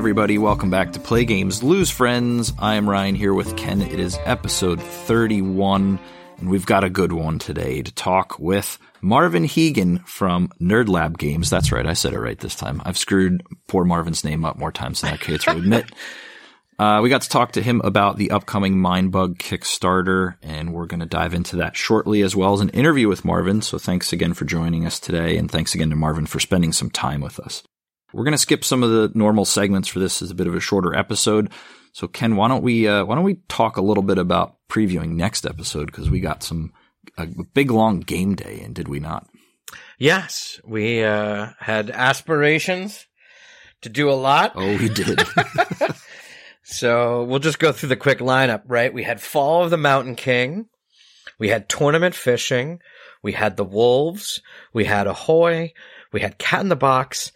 Everybody. Welcome back to Play Games Lose Friends. I am Ryan here with Ken. It is episode 31, and we've got a good one today to talk with Marvin Hegen from Nerd Lab Games. That's right. I said it right this time. I've screwed poor Marvin's name up more times than I care to admit. Uh, we got to talk to him about the upcoming Mindbug Kickstarter, and we're going to dive into that shortly, as well as an interview with Marvin. So thanks again for joining us today, and thanks again to Marvin for spending some time with us. We're going to skip some of the normal segments for this as a bit of a shorter episode. So Ken, why don't we uh, why don't we talk a little bit about previewing next episode because we got some a big long game day, and did we not? Yes, we uh, had aspirations to do a lot. Oh, we did. So we'll just go through the quick lineup, right? We had Fall of the Mountain King. We had tournament fishing. We had the Wolves. We had Ahoy. We had Cat in the Box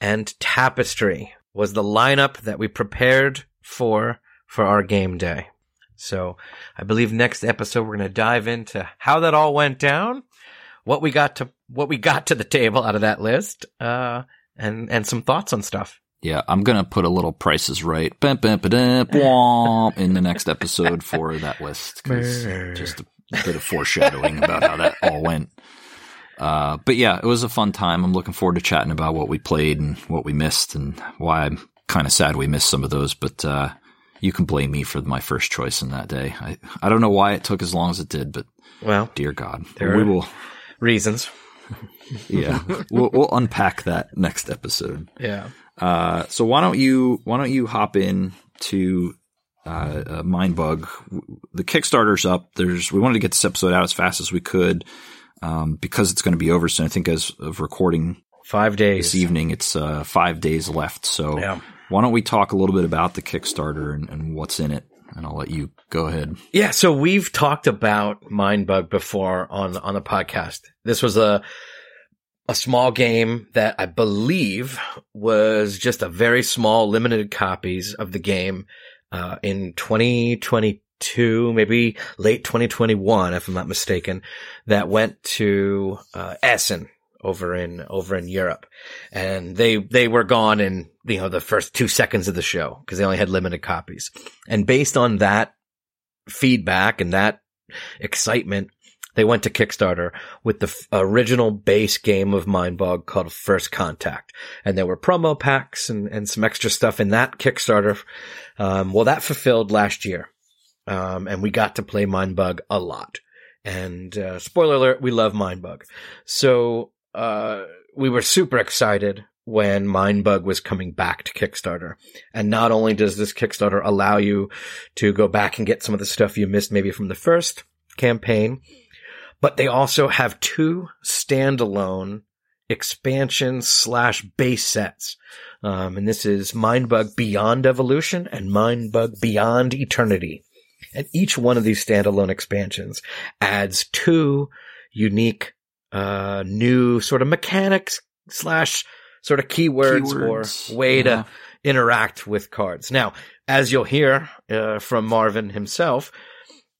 and Tapestry was the lineup that we prepared for for our game day. So I believe next episode we're going to dive into how that all went down, what we got to what we got to the table out of that list, uh, and and some thoughts on stuff. Yeah, I'm gonna put a little prices right in the next episode for that list. Just a bit of foreshadowing about how that all went. Uh, but yeah, it was a fun time. I'm looking forward to chatting about what we played and what we missed and why I'm kind of sad we missed some of those. But uh, you can blame me for my first choice in that day. I I don't know why it took as long as it did, but well, dear God, there we will reasons. yeah, we'll, we'll unpack that next episode. Yeah. Uh, so why don't you why don't you hop in to uh, uh, Mindbug? The Kickstarter's up. There's we wanted to get this episode out as fast as we could um, because it's going to be over soon. I think as of recording five days this evening, it's uh, five days left. So yeah. why don't we talk a little bit about the Kickstarter and, and what's in it? and I'll let you go ahead. Yeah, so we've talked about Mindbug before on on the podcast. This was a a small game that I believe was just a very small limited copies of the game uh, in 2022, maybe late 2021, if I'm not mistaken, that went to uh, Essen over in over in Europe, and they they were gone in you know the first two seconds of the show because they only had limited copies, and based on that feedback and that excitement, they went to Kickstarter with the f- original base game of Mindbug called First Contact. And there were promo packs and, and some extra stuff in that Kickstarter. Um, well, that fulfilled last year. Um, and we got to play Mindbug a lot. And, uh, spoiler alert, we love Mindbug. So, uh, we were super excited when Mindbug was coming back to Kickstarter. And not only does this Kickstarter allow you to go back and get some of the stuff you missed maybe from the first campaign, but they also have two standalone expansion slash base sets. Um, and this is Mindbug Beyond Evolution and Mindbug Beyond Eternity. And each one of these standalone expansions adds two unique, uh, new sort of mechanics slash sort of keywords, keywords. or way yeah. to interact with cards. Now, as you'll hear uh, from Marvin himself,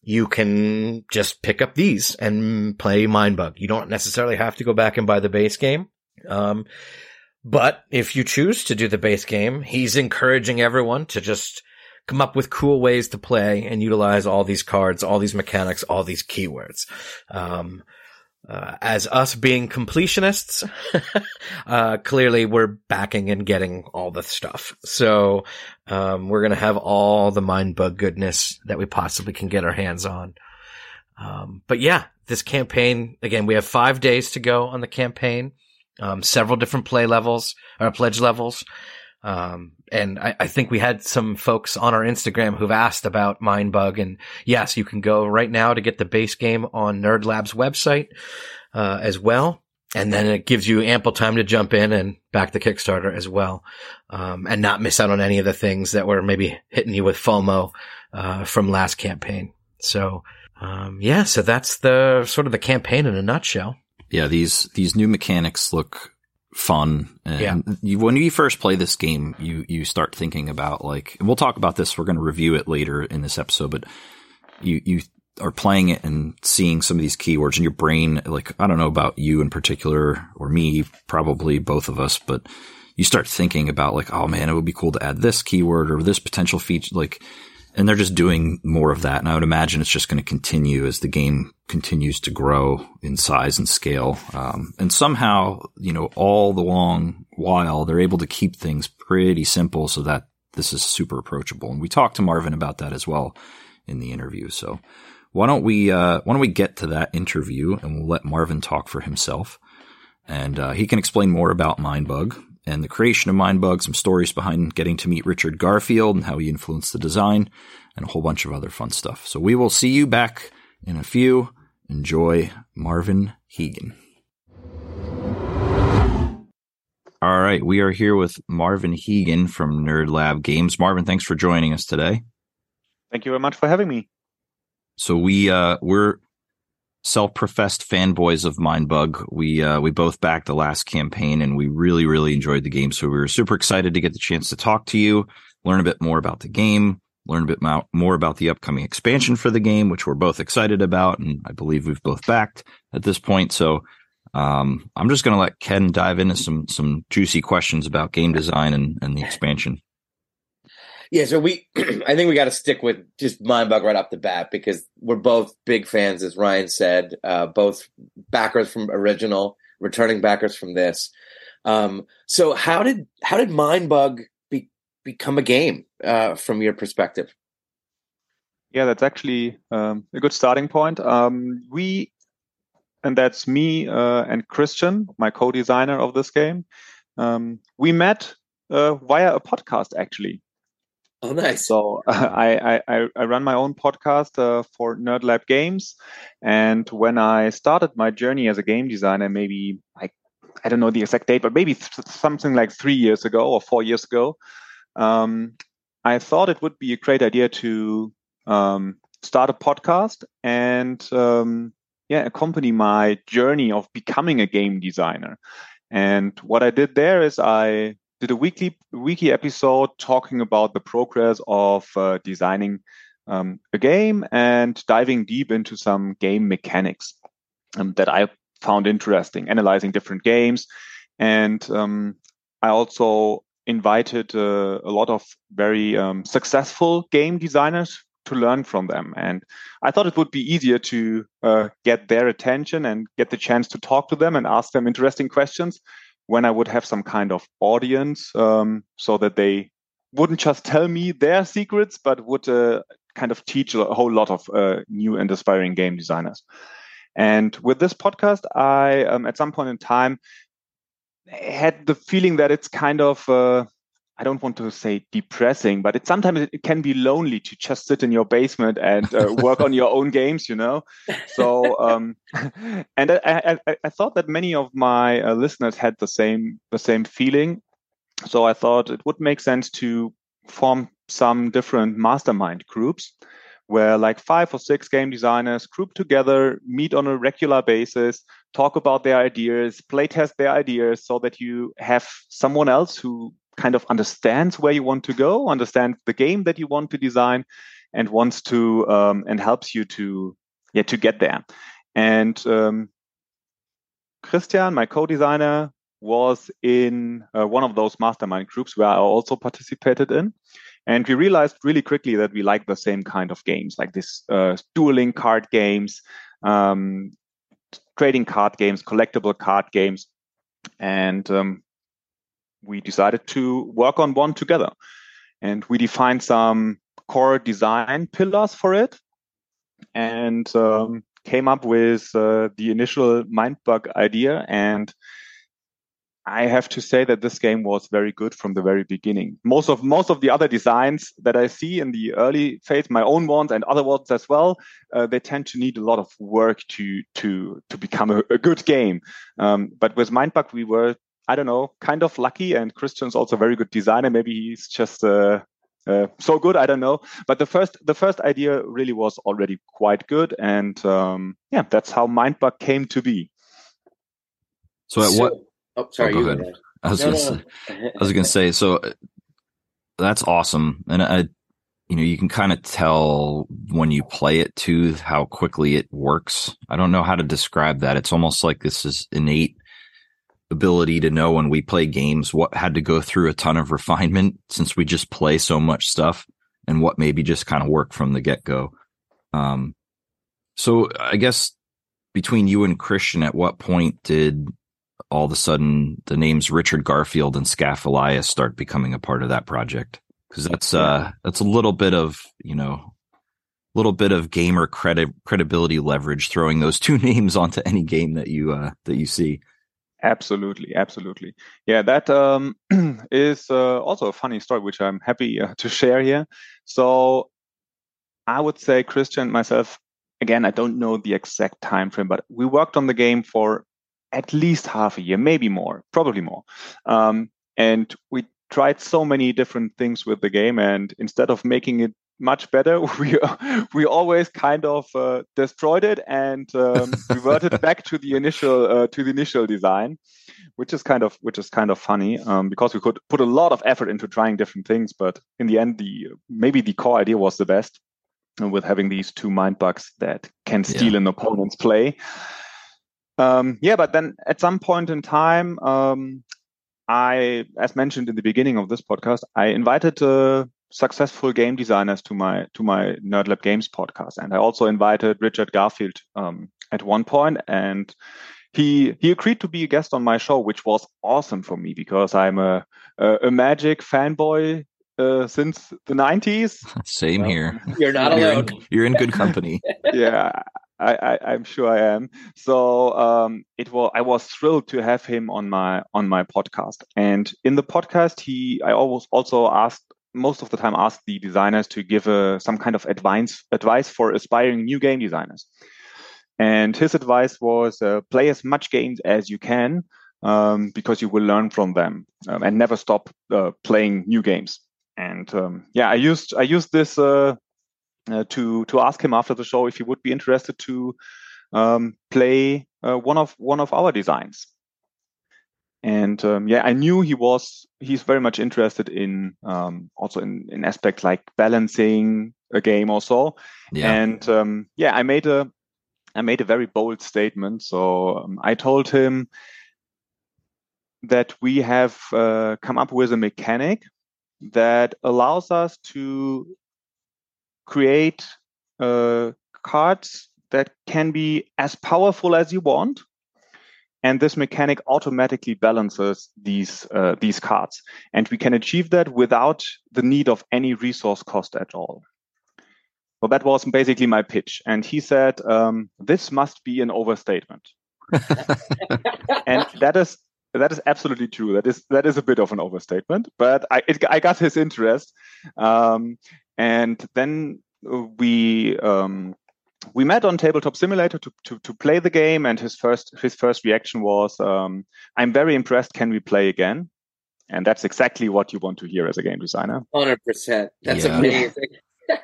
you can just pick up these and play Mindbug. You don't necessarily have to go back and buy the base game. Um, but if you choose to do the base game, he's encouraging everyone to just come up with cool ways to play and utilize all these cards, all these mechanics, all these keywords. Um, uh, as us being completionists, uh, clearly we're backing and getting all the stuff. So, um, we're going to have all the Mindbug goodness that we possibly can get our hands on. Um, but yeah, this campaign, again, we have five days to go on the campaign, um, several different play levels or pledge levels. Um, and I, I, think we had some folks on our Instagram who've asked about Mindbug. And yes, you can go right now to get the base game on Nerd Lab's website, uh, as well. And then it gives you ample time to jump in and back the Kickstarter as well. Um, and not miss out on any of the things that were maybe hitting you with FOMO, uh, from last campaign. So, um, yeah, so that's the sort of the campaign in a nutshell. Yeah, these, these new mechanics look fun. And yeah. You, when you first play this game, you, you start thinking about like, and we'll talk about this. We're going to review it later in this episode, but you, you are playing it and seeing some of these keywords in your brain. Like, I don't know about you in particular or me, probably both of us, but you start thinking about like, oh man, it would be cool to add this keyword or this potential feature, like, and they're just doing more of that. And I would imagine it's just going to continue as the game continues to grow in size and scale. Um, and somehow, you know, all the long while they're able to keep things pretty simple so that this is super approachable. And we talked to Marvin about that as well in the interview. So why don't we, uh, why don't we get to that interview and we'll let Marvin talk for himself and, uh, he can explain more about Mindbug and the creation of Mindbug, some stories behind getting to meet Richard Garfield and how he influenced the design, and a whole bunch of other fun stuff. So we will see you back in a few. Enjoy Marvin Hegen. All right, we are here with Marvin Hegen from Nerd Lab Games. Marvin, thanks for joining us today. Thank you very much for having me. So we uh, we're self-professed fanboys of Mindbug. We uh, we both backed the last campaign, and we really really enjoyed the game. So we were super excited to get the chance to talk to you, learn a bit more about the game, learn a bit more about the upcoming expansion for the game, which we're both excited about, and I believe we've both backed at this point. So um, I'm just going to let Ken dive into some some juicy questions about game design and, and the expansion. Yeah, so we, I think we got to stick with just Mindbug right off the bat because we're both big fans, as Ryan said, uh, both backers from original, returning backers from this. Um, so how did how did Mindbug be, become a game uh, from your perspective? Yeah, that's actually um, a good starting point. Um, we, and that's me uh, and Christian, my co-designer of this game. Um, we met uh, via a podcast actually. Oh, nice. So uh, I, I, I run my own podcast uh, for Nerd Lab Games. And when I started my journey as a game designer, maybe like, I don't know the exact date, but maybe th- something like three years ago or four years ago, um, I thought it would be a great idea to um, start a podcast and um, yeah, accompany my journey of becoming a game designer. And what I did there is I did a weekly weekly episode talking about the progress of uh, designing um, a game and diving deep into some game mechanics um, that I found interesting, analyzing different games, and um, I also invited uh, a lot of very um, successful game designers to learn from them. And I thought it would be easier to uh, get their attention and get the chance to talk to them and ask them interesting questions when I would have some kind of audience, um, so that they wouldn't just tell me their secrets, but would uh, kind of teach a whole lot of uh, new and aspiring game designers. And with this podcast, I, um, at some point in time, had the feeling that it's kind of uh, I don't want to say depressing, but it sometimes it, can be lonely to just sit in your basement and uh, work on your own games, you know. So, um, and I, I, I, thought that many of my uh, listeners had the same the same feeling. So I thought it would make sense to form some different mastermind groups where like five or six game designers group together, meet on a regular basis, talk about their ideas, playtest their ideas so that you have someone else who kind of understands where you want to go, understands the game that you want to design, and wants to um, and helps you to yeah to get there. And um, Christian, my co-designer, was in uh, one of those mastermind groups where I also participated in. And we realized really quickly that we like the same kind of games, like this uh, dueling card games, um, trading card games, collectible card games. And um, we decided to work on one together. And we defined some core design pillars for it and um, came up with uh, the initial Mindbug idea. And I have to say that this game was very good from the very beginning. Most of most of the other designs that I see in the early phase, my own ones and other ones as well, uh, they tend to need a lot of work to to to become a, a good game. Um, but with Mindbug, we were I don't know, kind of lucky. And Christian's also a very good designer. Maybe he's just uh, uh, so good. I don't know. But the first the first idea really was already quite good, and um, yeah, that's how Mindbug came to be. So at so, what? Oh, sorry. Oh, go ahead. I was no, gonna no. Say, I was gonna say so. Uh, that's awesome, and I, you know, you can kind of tell when you play it too how quickly it works. I don't know how to describe that. It's almost like this is innate ability to know when we play games what had to go through a ton of refinement since we just play so much stuff and what maybe just kind of worked from the get go. Um, so I guess between you and Christian, at what point did all of a sudden the names Richard Garfield and Skaff Elias start becoming a part of that project? Because that's uh that's a little bit of you know little bit of gamer credit credibility leverage throwing those two names onto any game that you uh that you see. Absolutely, absolutely. Yeah, that um, is uh, also a funny story, which I'm happy uh, to share here. So, I would say Christian myself. Again, I don't know the exact time frame, but we worked on the game for at least half a year, maybe more, probably more. Um, and we tried so many different things with the game, and instead of making it much better. We we always kind of uh, destroyed it and um, reverted back to the initial uh, to the initial design, which is kind of which is kind of funny um, because we could put a lot of effort into trying different things, but in the end, the maybe the core idea was the best, uh, with having these two mind bugs that can steal yeah. an opponent's play. Um, yeah, but then at some point in time, um, I, as mentioned in the beginning of this podcast, I invited uh, successful game designers to my to my NerdLab Games podcast, and I also invited Richard Garfield um, at one point, and he he agreed to be a guest on my show, which was awesome for me because I'm a a, a Magic fanboy uh, since the 90s. Same here. You're not alone. You're in, you're in good company. yeah, I, I, am sure I am. So um, it was I was thrilled to have him on my on my podcast. And in the podcast, he I always also asked most of the time ask the designers to give some kind of advice advice for aspiring new game designers. And his advice was uh, play as much games as you can um, because you will learn from them um, and never stop uh, playing new games. And um, yeah, I used I used this uh, uh to to ask him after the show if he would be interested to um, play uh, one of one of our designs and um, yeah i knew he was he's very much interested in um, also in, in aspects like balancing a game or so yeah. and um, yeah i made a i made a very bold statement so um, i told him that we have uh, come up with a mechanic that allows us to create uh, cards that can be as powerful as you want and this mechanic automatically balances these uh, these cards. And we can achieve that without the need of any resource cost at all. So that was basically my pitch. And he said um, this must be an overstatement. And that is that is absolutely true. That is that is a bit of an overstatement but i it, i got his interest. Um, and then we um, we met on Tabletop Simulator to, to, to play the game, and his first his first reaction was, um, "I'm very impressed. Can we play again?" And that's exactly what you want to hear as a game designer. Hundred percent. That's yeah. amazing.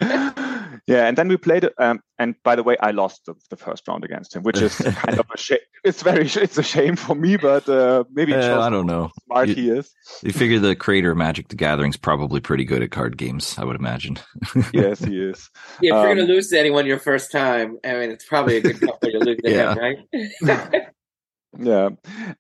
yeah, and then we played. Um, and by the way, I lost the, the, first round against him, which is kind of a shame. It's very, it's a shame for me, but uh, maybe uh, I don't know. Smart you, he is. You figure the creator of Magic the Gathering's probably pretty good at card games. I would imagine. yes, he is. Yeah, if um, you're going to lose to anyone your first time, I mean, it's probably a good company to lose to yeah. him, right? yeah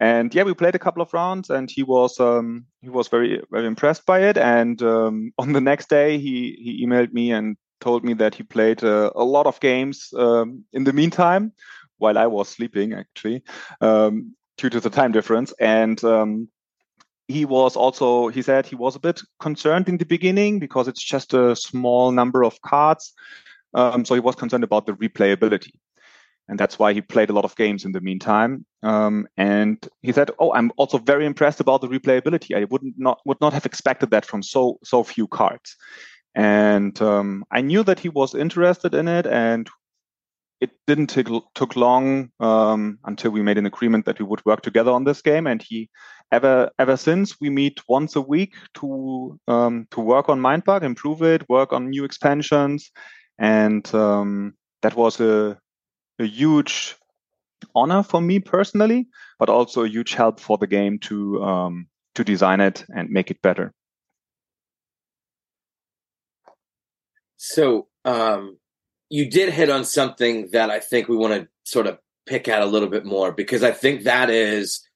and yeah we played a couple of rounds and he was um he was very very impressed by it and um on the next day he he emailed me and told me that he played uh, a lot of games um, in the meantime while i was sleeping actually um due to the time difference and um he was also he said he was a bit concerned in the beginning because it's just a small number of cards um, so he was concerned about the replayability and that's why he played a lot of games in the meantime. Um, and he said, "Oh, I'm also very impressed about the replayability. I would not would not have expected that from so so few cards." And um, I knew that he was interested in it, and it didn't take took long um, until we made an agreement that we would work together on this game. And he ever ever since we meet once a week to um, to work on Mindbug, improve it, work on new expansions, and um, that was a a huge honor for me personally, but also a huge help for the game to um, to design it and make it better. So um, you did hit on something that I think we want to sort of pick at a little bit more because I think that is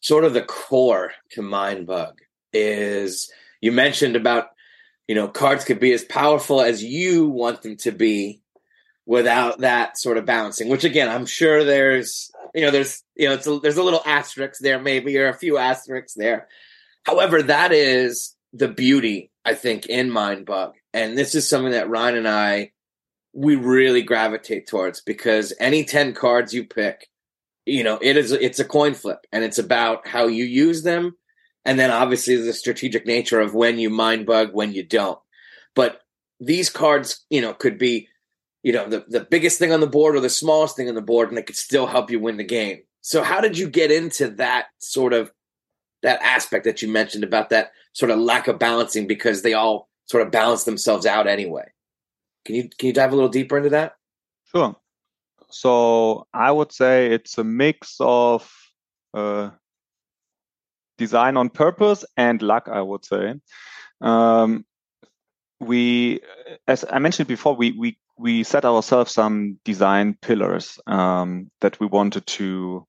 sort of the core to Mindbug is you mentioned about you know cards could be as powerful as you want them to be without that sort of balancing. Which again, I'm sure there's you know there's you know a, there's a little asterisk there maybe or a few asterisks there. However, that is the beauty I think in Mindbug, and this is something that Ryan and I we really gravitate towards because any 10 cards you pick you know it is it's a coin flip and it's about how you use them and then obviously the strategic nature of when you mind bug when you don't. But these cards you know could be you know the, the biggest thing on the board or the smallest thing on the board and it could still help you win the game. So how did you get into that sort of that aspect that you mentioned about that sort of lack of balancing because they all sort of balance themselves out anyway can you can you dive a little deeper into that? Sure. So I would say it's a mix of uh, design on purpose and luck. I would say. Um, we, as I mentioned before, we we we set ourselves some design pillars um, that we wanted to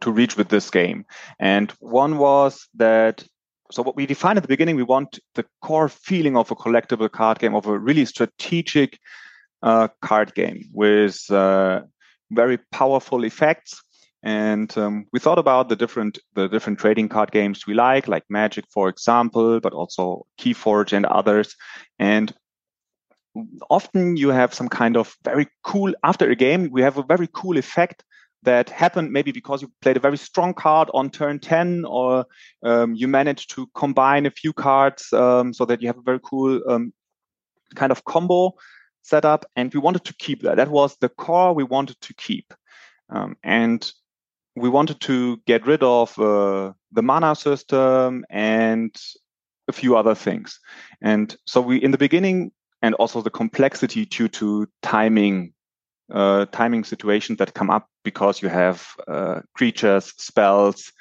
to reach with this game, and one was that so what we defined at the beginning, we want the core feeling of a collectible card game, of a really strategic uh, card game with uh, very powerful effects. And um, we thought about the different the different trading card games we like, like Magic, for example, but also Keyforge and others. And often you have some kind of very cool after a game, we have a very cool effect that happened maybe because you played a very strong card on turn 10 or um, you managed to combine a few cards um, so that you have a very cool um, kind of combo setup and we wanted to keep that. That was the core we wanted to keep. Um, and we wanted to get rid of uh, the mana system and a few other things. And so we in the beginning and also the complexity due to timing uh, timing situations that come up because you have uh, creatures, spells,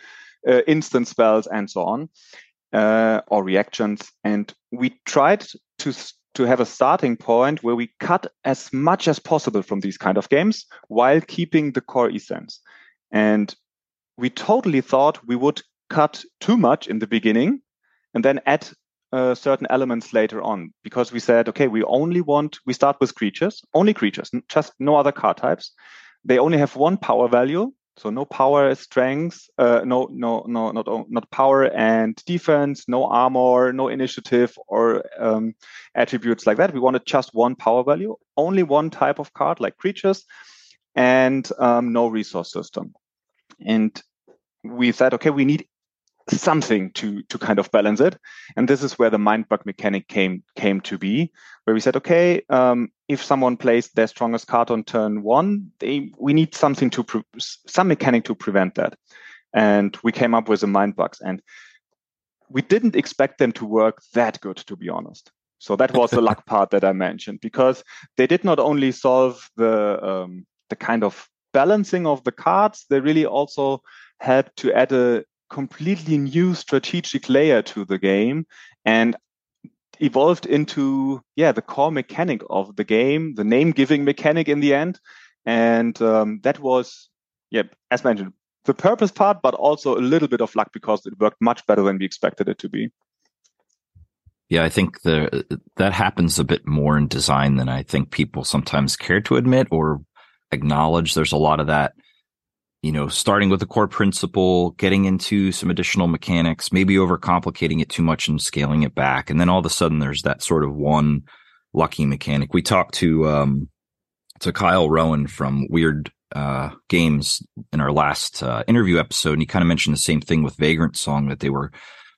uh, instant spells, and so on, uh, or reactions. And we tried to to have a starting point where we cut as much as possible from these kind of games while keeping the core essence. And we totally thought we would cut too much in the beginning and then add uh, certain elements later on because we said, okay, we only want, we start with creatures, only creatures, just no other card types. They only have one power value. So no power, strength, uh, no, no, no, not not power and defense, no armor, no initiative or um, attributes like that. We wanted just one power value, only one type of card like creatures, and um, no resource system. And we said, okay, we need something to to kind of balance it. And this is where the mind bug mechanic came came to be, where we said, okay, um, if someone plays their strongest card on turn one, they we need something to pre- some mechanic to prevent that. And we came up with the mind bugs, and we didn't expect them to work that good, to be honest. So that was the luck part that I mentioned, because they did not only solve the um, the kind of balancing of the cards, they really also helped to add a completely new strategic layer to the game and evolved into yeah the core mechanic of the game the name giving mechanic in the end. And um, that was yeah as mentioned the purpose part but also a little bit of luck because it worked much better than we expected it to be. Yeah i think the that happens a bit more in design than i think people sometimes care to admit or acknowledge. There's a lot of that you know, starting with the core principle, getting into some additional mechanics, maybe overcomplicating it too much and scaling it back. And then all of a sudden there's that sort of one lucky mechanic. We talked to, um, to Kyle Rowan from Weird uh, Games in our last, uh, interview episode. And he kind of mentioned the same thing with Vagrant Song that they were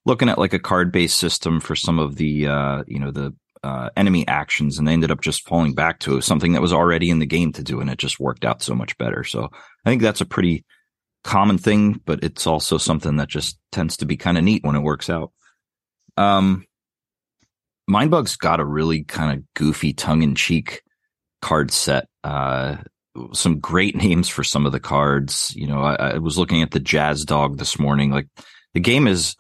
looking at like a card based system for some of the, uh, you know, the uh, enemy actions, and they ended up just falling back to something that was already in the game to do, and it just worked out so much better. So I think that's a pretty common thing, but it's also something that just tends to be kind of neat when it works out. Um, Mindbug's got a really kind of goofy, tongue in cheek card set. Uh, some great names for some of the cards. You know, I, I was looking at the Jazz Dog this morning. Like the game is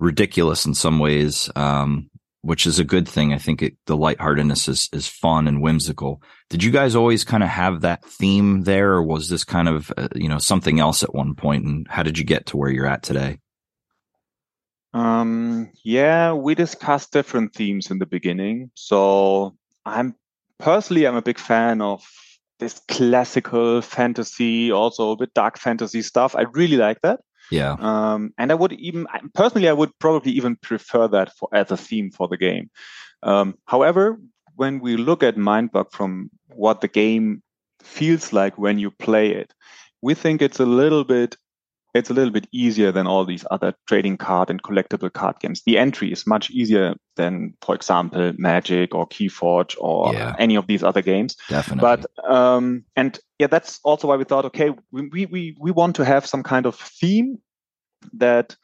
ridiculous in some ways. Um, which is a good thing. I think it, the lightheartedness is, is fun and whimsical. Did you guys always kind of have that theme there or was this kind of, uh, you know, something else at one point? And how did you get to where you're at today? Um, yeah, we discussed different themes in the beginning. So I'm personally, I'm a big fan of this classical fantasy, also a bit dark fantasy stuff. I really like that. Yeah. Um, and I would even personally, I would probably even prefer that for as a theme for the game. Um, however, when we look at Mindbug from what the game feels like when you play it, we think it's a little bit it's a little bit easier than all these other trading card and collectible card games. The entry is much easier than, for example, Magic or Keyforge or yeah. any of these other games. Definitely. But um, and yeah, that's also why we thought, okay, we we we want to have some kind of theme that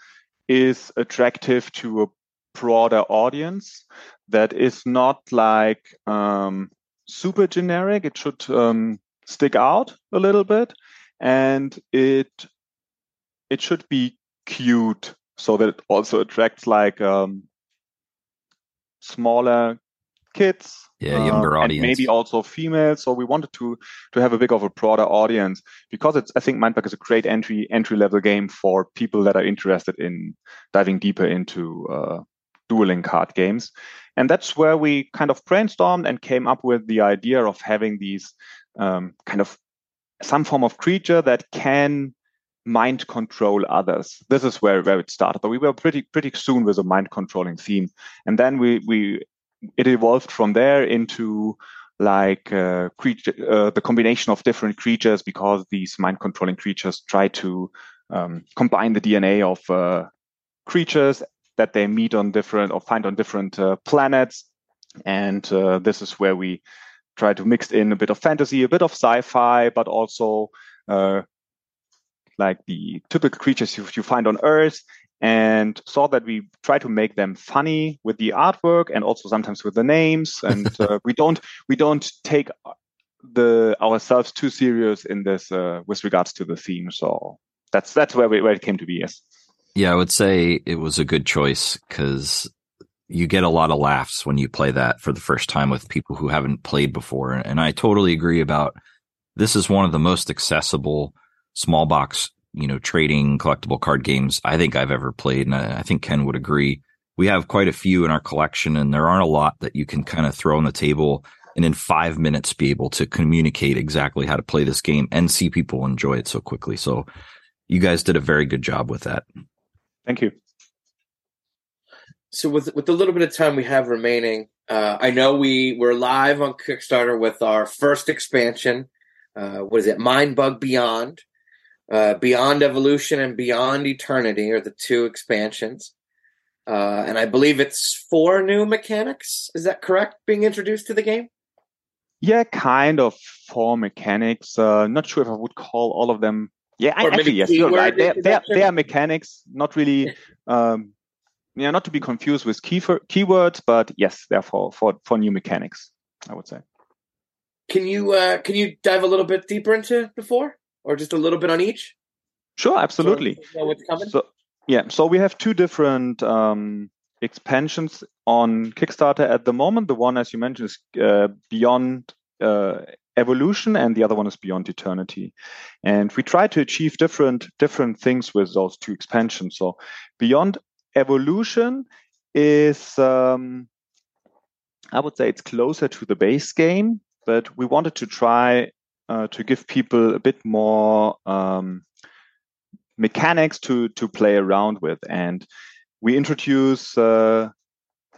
is attractive to a broader audience that is not like um, super generic. It should um, stick out a little bit, and it it should be cute so that it also attracts like um, smaller kids yeah younger uh, audience. maybe also females. So we wanted to to have a bit of a broader audience because it's i think mindbug is a great entry entry level game for people that are interested in diving deeper into uh, dueling card games. And that's where we kind of brainstormed and came up with the idea of having these um, kind of some form of creature that can mind control others. This is where, where it started. But we were pretty pretty soon with a mind controlling theme, and then we we it evolved from there into like uh, creature, uh, the combination of different creatures because these mind controlling creatures try to um, combine the DNA of uh, creatures that they meet on different or find on different uh, planets, and uh, this is where we try to mix in a bit of fantasy, a bit of sci-fi, but also uh, like the typical creatures you, you find on Earth, and saw that we try to make them funny with the artwork and also sometimes with the names. And uh, we don't we don't take the ourselves too serious in this uh, with regards to the theme. So that's that's where we, where it came to be. Yes. Yeah, I would say it was a good choice because you get a lot of laughs when you play that for the first time with people who haven't played before. And I totally agree about this is one of the most accessible small box, you know, trading collectible card games I think I've ever played. And I, I think Ken would agree. We have quite a few in our collection and there aren't a lot that you can kind of throw on the table and in five minutes be able to communicate exactly how to play this game and see people enjoy it so quickly. So you guys did a very good job with that. Thank you. So with with the little bit of time we have remaining, uh, I know we we're live on Kickstarter with our first expansion. Uh, what is it? Mindbug Beyond. Uh, Beyond Evolution and Beyond Eternity are the two expansions. Uh, and I believe it's four new mechanics. Is that correct? Being introduced to the game? Yeah, kind of four mechanics. Uh, not sure if I would call all of them. Yeah, I, actually, yes, you're right. They, they, they, are mechanics, not really. Um, yeah, not to be confused with key for, keywords, but yes, therefore for for new mechanics, I would say. Can you uh, can you dive a little bit deeper into the four? Or just a little bit on each? Sure, absolutely. So, so yeah, so we have two different um, expansions on Kickstarter at the moment. The one, as you mentioned, is uh, Beyond uh, Evolution, and the other one is Beyond Eternity. And we try to achieve different different things with those two expansions. So Beyond Evolution is, um, I would say, it's closer to the base game, but we wanted to try to give people a bit more um, mechanics to to play around with, and we introduce uh,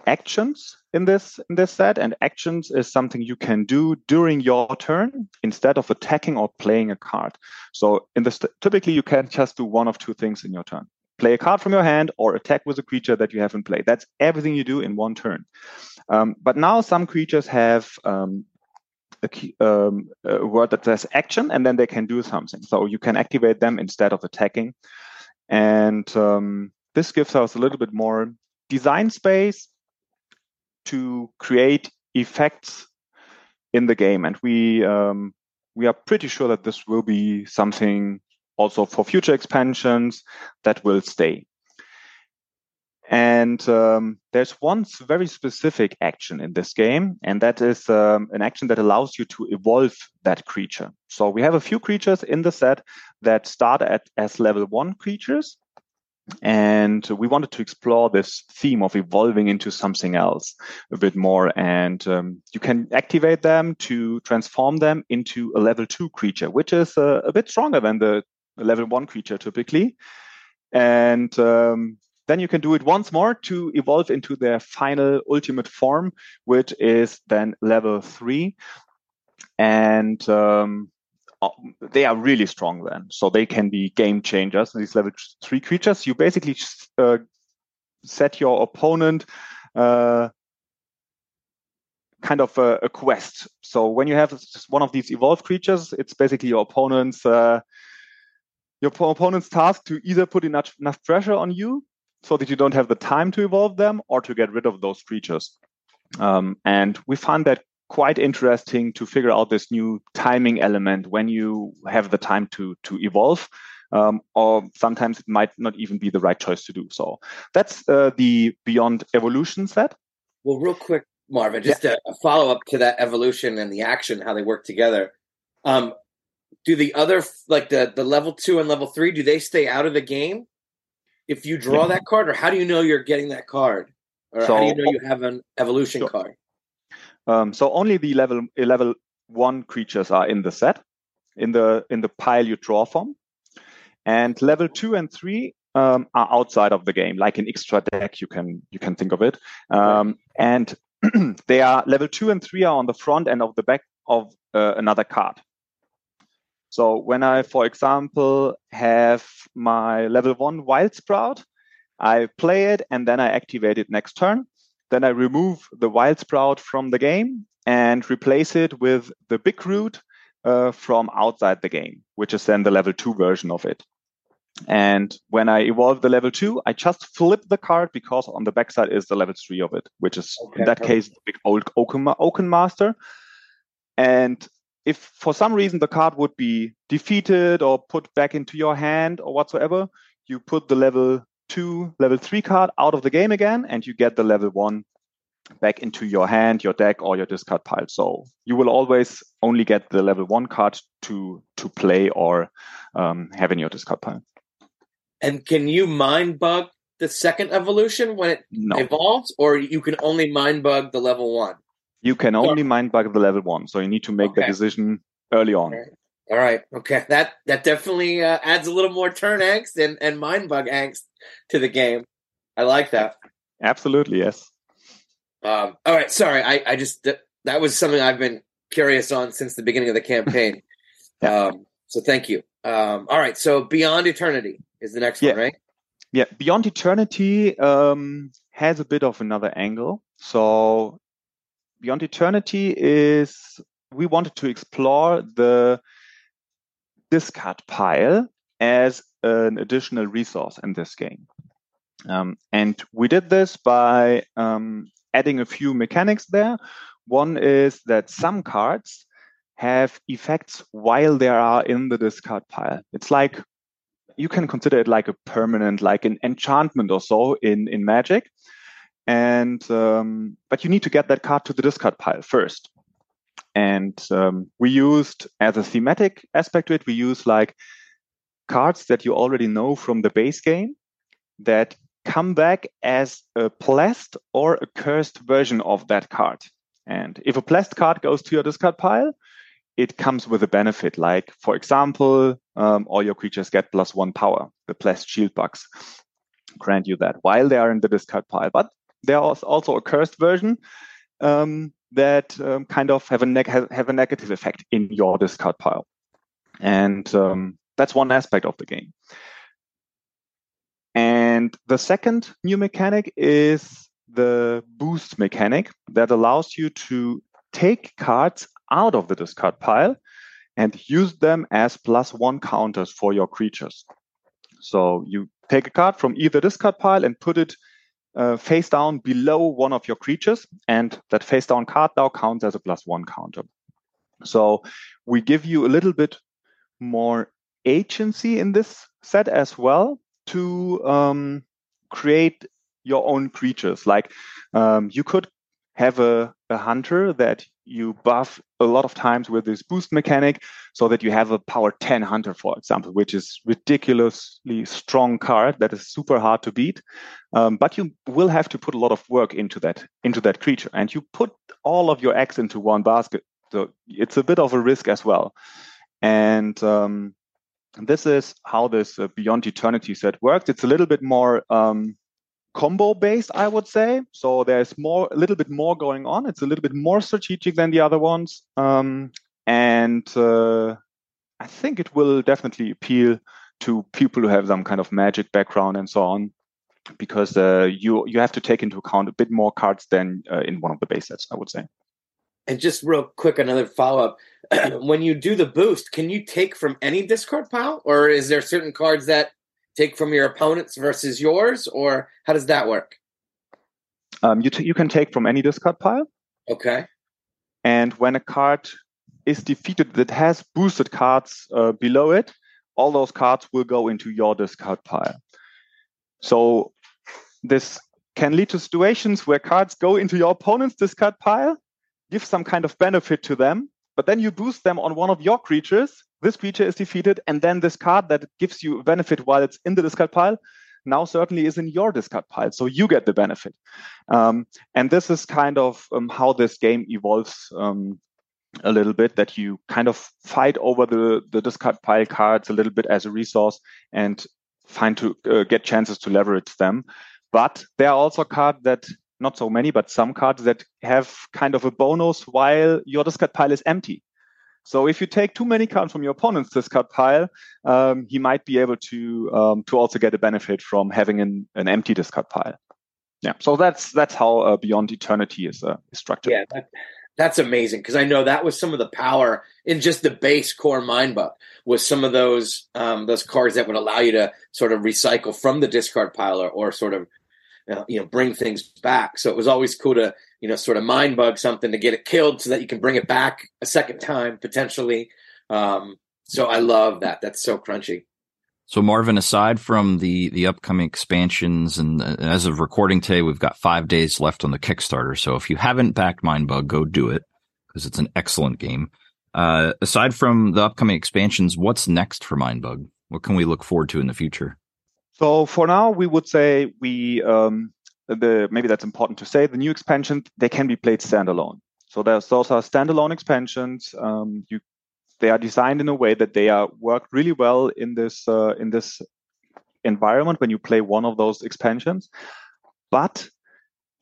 actions in this in this set. And actions is something you can do during your turn instead of attacking or playing a card. So in this, typically you can just do one of two things in your turn play a card from your hand or attack with a creature that you haven't played. That's everything you do in one turn. Um, but now some creatures have um, a, um, a word that says action, and then they can do something. So you can activate them instead of attacking. And um, this gives us a little bit more design space to create effects in the game. And we um, we are pretty sure that this will be something also for future expansions that will stay. And um, there's one very specific action in this game, and that is um, an action that allows you to evolve that creature. So we have a few creatures in the set that start at as level one creatures, and we wanted to explore this theme of evolving into something else a bit more and um, you can activate them to transform them into a level 2 creature which is uh, a bit stronger than the level 1 creature typically and um, then you can do it once more to evolve into their final ultimate form which is then level 3 and um, uh, they are really strong then. So they can be game changers. These level three creatures, you basically uh, set your opponent uh, kind of a, a, quest. So when you have one of these evolved creatures, it's basically your opponent's uh, your opponent's task to either put enough, enough pressure on you so that you don't have the time to evolve them, or to get rid of those creatures. Um, and we find that quite interesting to figure out this new timing element when you have the time to to evolve. Um, or sometimes it might not even be the right choice to do so. That's uh, the Beyond Evolution set. Well, real quick, Marvin, just yeah. a, a follow up to that evolution and the action, how they work together. Um, do the other like the the level two and level three do they stay out of the game if you draw yeah. that card, or how do you know you're getting that card, or so, how do you know you have an evolution sure. card? Um, so only the level level one creatures are in the set, in the in the pile you draw from, and level two and three um, are outside of the game, like an extra deck. You can you can think of it, um, and they are level two and three are on the front and of the back of uh, another card. So when I, for example, have my level one wild sprout, I play it and then I activate it next turn. Then I remove the wild sprout from the game and replace it with the big root uh, from outside the game, which is then the level two version of it. And when I evolve the level two, I just flip the card because on the backside is the level three of it, which is okay, in that case the big old Oaken, Oaken Master. And if for some reason the card would be defeated or put back into your hand or whatsoever, you put the level two level three card out of the game again, and you get the level one back into your hand, your deck, or your discard pile. So you will always only get the level one card to to play or um, have in your discard pile. And can you mind bug the second evolution when it no. evolves, or you can only mind bug the level one? You can only mind bug the level one, so you need to make okay. the decision early on. All right. Okay. That that definitely uh, adds a little more turn angst and, and mind bug angst to the game. I like that. Absolutely. Yes. Um, all right. Sorry. I, I just, that, that was something I've been curious on since the beginning of the campaign. yeah. um, so thank you. Um, all right. So Beyond Eternity is the next yeah. one, right? Yeah. Beyond Eternity um, has a bit of another angle. So Beyond Eternity is, we wanted to explore the discard pile as an additional resource in this game. Um, and we did this by um, adding a few mechanics there. One is that some cards have effects while they are in the discard pile. It's like you can consider it like a permanent, like an enchantment or so in in Magic. And um, but you need to get that card to the discard pile first. And um, we used as a thematic aspect to it, we use like cards that you already know from the base game that come back as a blessed or a cursed version of that card. And if a blessed card goes to your discard pile, it comes with a benefit. Like, for example, um, all your creatures get plus one power. The blessed shield bugs grant you that while they are in the discard pile. But there is also a cursed version um, that um, kind of have a neg- have a negative effect in your discard pile, and um, that's one aspect of the game. And the second new mechanic is the boost mechanic that allows you to take cards out of the discard pile and use them as plus one counters for your creatures. So you take a card from either discard pile and put it uh, face down below one of your creatures, and that face down card now counts as a plus one counter. So we give you a little bit more agency in this set as well to um, create your own creatures. Like um, you could have a a hunter that you buff a lot of times with this boost mechanic so that you have a power 10 hunter, for example, which is ridiculously strong card that is super hard to beat. Um, but you will have to put a lot of work into that, into that creature and you put all of your eggs into one basket. So it's a bit of a risk as well. And, um, this is how this uh, Beyond Eternity set works. It's a little bit more um, combo based, I would say. So there's more, a little bit more going on. It's a little bit more strategic than the other ones, um, and uh, I think it will definitely appeal to people who have some kind of magic background and so on, because uh, you you have to take into account a bit more cards than uh, in one of the base sets, I would say. And just real quick, another follow up. when you do the boost, can you take from any discard pile, or is there certain cards that take from your opponents versus yours, or how does that work? Um, you t- you can take from any discard pile. Okay. And when a card is defeated that has boosted cards uh, below it, all those cards will go into your discard pile. So this can lead to situations where cards go into your opponent's discard pile, give some kind of benefit to them, but then you boost them on one of your creatures. This creature is defeated, and then this card that gives you benefit while it's in the discard pile now certainly is in your discard pile, so you get the benefit. Um, and this is kind of um, how this game evolves um, a little bit. That you kind of fight over the the discard pile cards a little bit as a resource and find to uh, get chances to leverage them. But there are also cards that not so many, but some cards that have kind of a bonus while your discard pile is empty. So if you take too many cards from your opponent's discard pile, um, he might be able to um, to also get a benefit from having an, an empty discard pile. Yeah, so that's that's how uh, Beyond Eternity is, uh, is structured. Yeah, that, that's amazing because I know that was some of the power in just the base core mind Mindbug was some of those um, those cards that would allow you to sort of recycle from the discard pile or, or sort of uh, you know bring things back. So it was always cool to you know sort of mind bug something to get it killed so that you can bring it back a second time potentially. Um, so I love that. That's so crunchy. So Marvin, aside from the the upcoming expansions, and uh, as of recording today, we've got five days left on the Kickstarter. So if you haven't backed Mindbug, go do it because it's an excellent game. Uh, aside from the upcoming expansions, what's next for Mindbug? What can we look forward to in the future? So for now, we would say we um, the maybe that's important to say. The new expansions they can be played standalone. So those are standalone expansions. Um, you they are designed in a way that they are work really well in this uh, in this environment when you play one of those expansions. But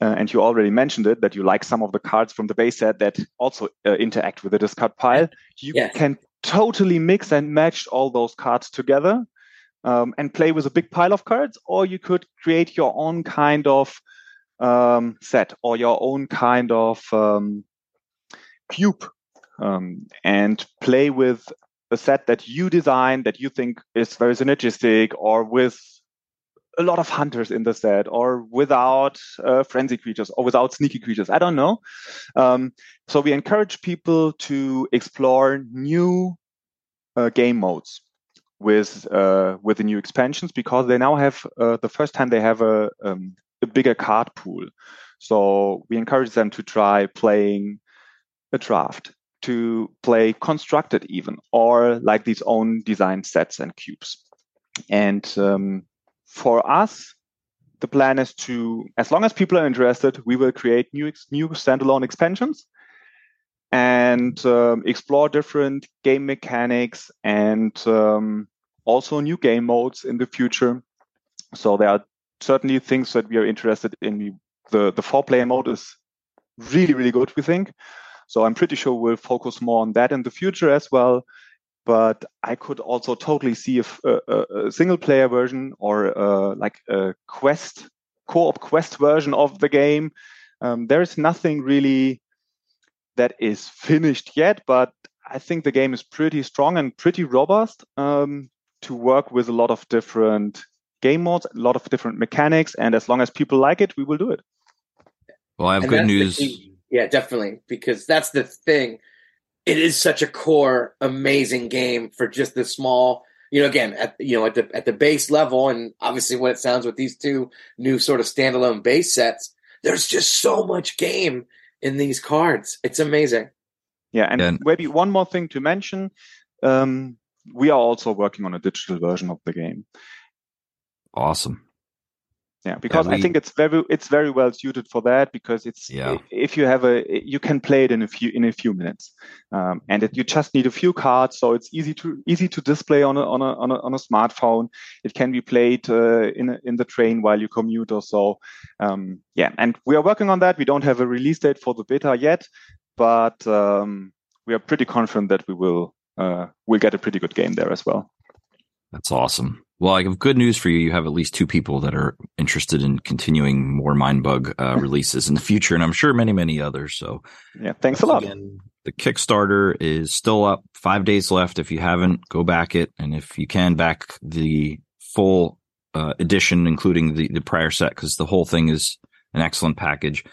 uh, and you already mentioned it that you like some of the cards from the base set that also uh, interact with the discard pile. You yes. can totally mix and match all those cards together um, and play with a big pile of cards, or you could create your own kind of um, set or your own kind of um, cube um, and play with a set that you design that you think is very synergistic or with a lot of hunters in the set or without uh, frenzy creatures or without sneaky creatures. I don't know. Um, so we encourage people to explore new uh, game modes with uh, with the new expansions because they now have uh, the first time they have a, um, a bigger card pool. So we encourage them to try playing a draft, to play constructed even, or like these own design sets and cubes. And um, for us, the plan is to, as long as people are interested, we will create new new standalone expansions and um, explore different game mechanics and um, also new game modes in the future. So there are certainly things that we are interested in. The the four player mode is really really good. We think. So I'm pretty sure we'll focus more on that in the future as well. But I could also totally see a, a, a single player version or uh, like a quest co-op quest version of the game. Um, there is nothing really that is finished yet, but I think the game is pretty strong and pretty robust um, to work with a lot of different game modes, a lot of different mechanics, and as long as people like it, we will do it. Well, I have and good news. Yeah, definitely, because that's the thing. It is such a core, amazing game for just the small. You know, again, at you know at the at the base level, and obviously what it sounds with these two new sort of standalone base sets. There's just so much game in these cards. It's amazing. Yeah, and Yeah. maybe one more thing to mention. Um, we are also working on a digital version of the game. Awesome. Yeah, because I we- think it's very it's very well suited for that because it's Yeah. if you have a you can play it in a few in a few minutes, um, and it, you just need a few cards, so it's easy to easy to display on a on a on a, on a smartphone. It can be played uh, in a, in the train while you commute or so. Um, yeah, and we are working on that. We don't have a release date for the beta yet, but um, we are pretty confident that we will uh, we'll get a pretty good game there as well. That's awesome. Well, I have good news for you. You have at least two people that are interested in continuing more Mindbug uh, releases in the future, and I'm sure many, many others. So Yeah, thanks a lot. Again, the Kickstarter is still up. Five days left. If you haven't, go back it, and if you can, back the full uh, edition, including the the prior set, because the whole thing is an excellent package.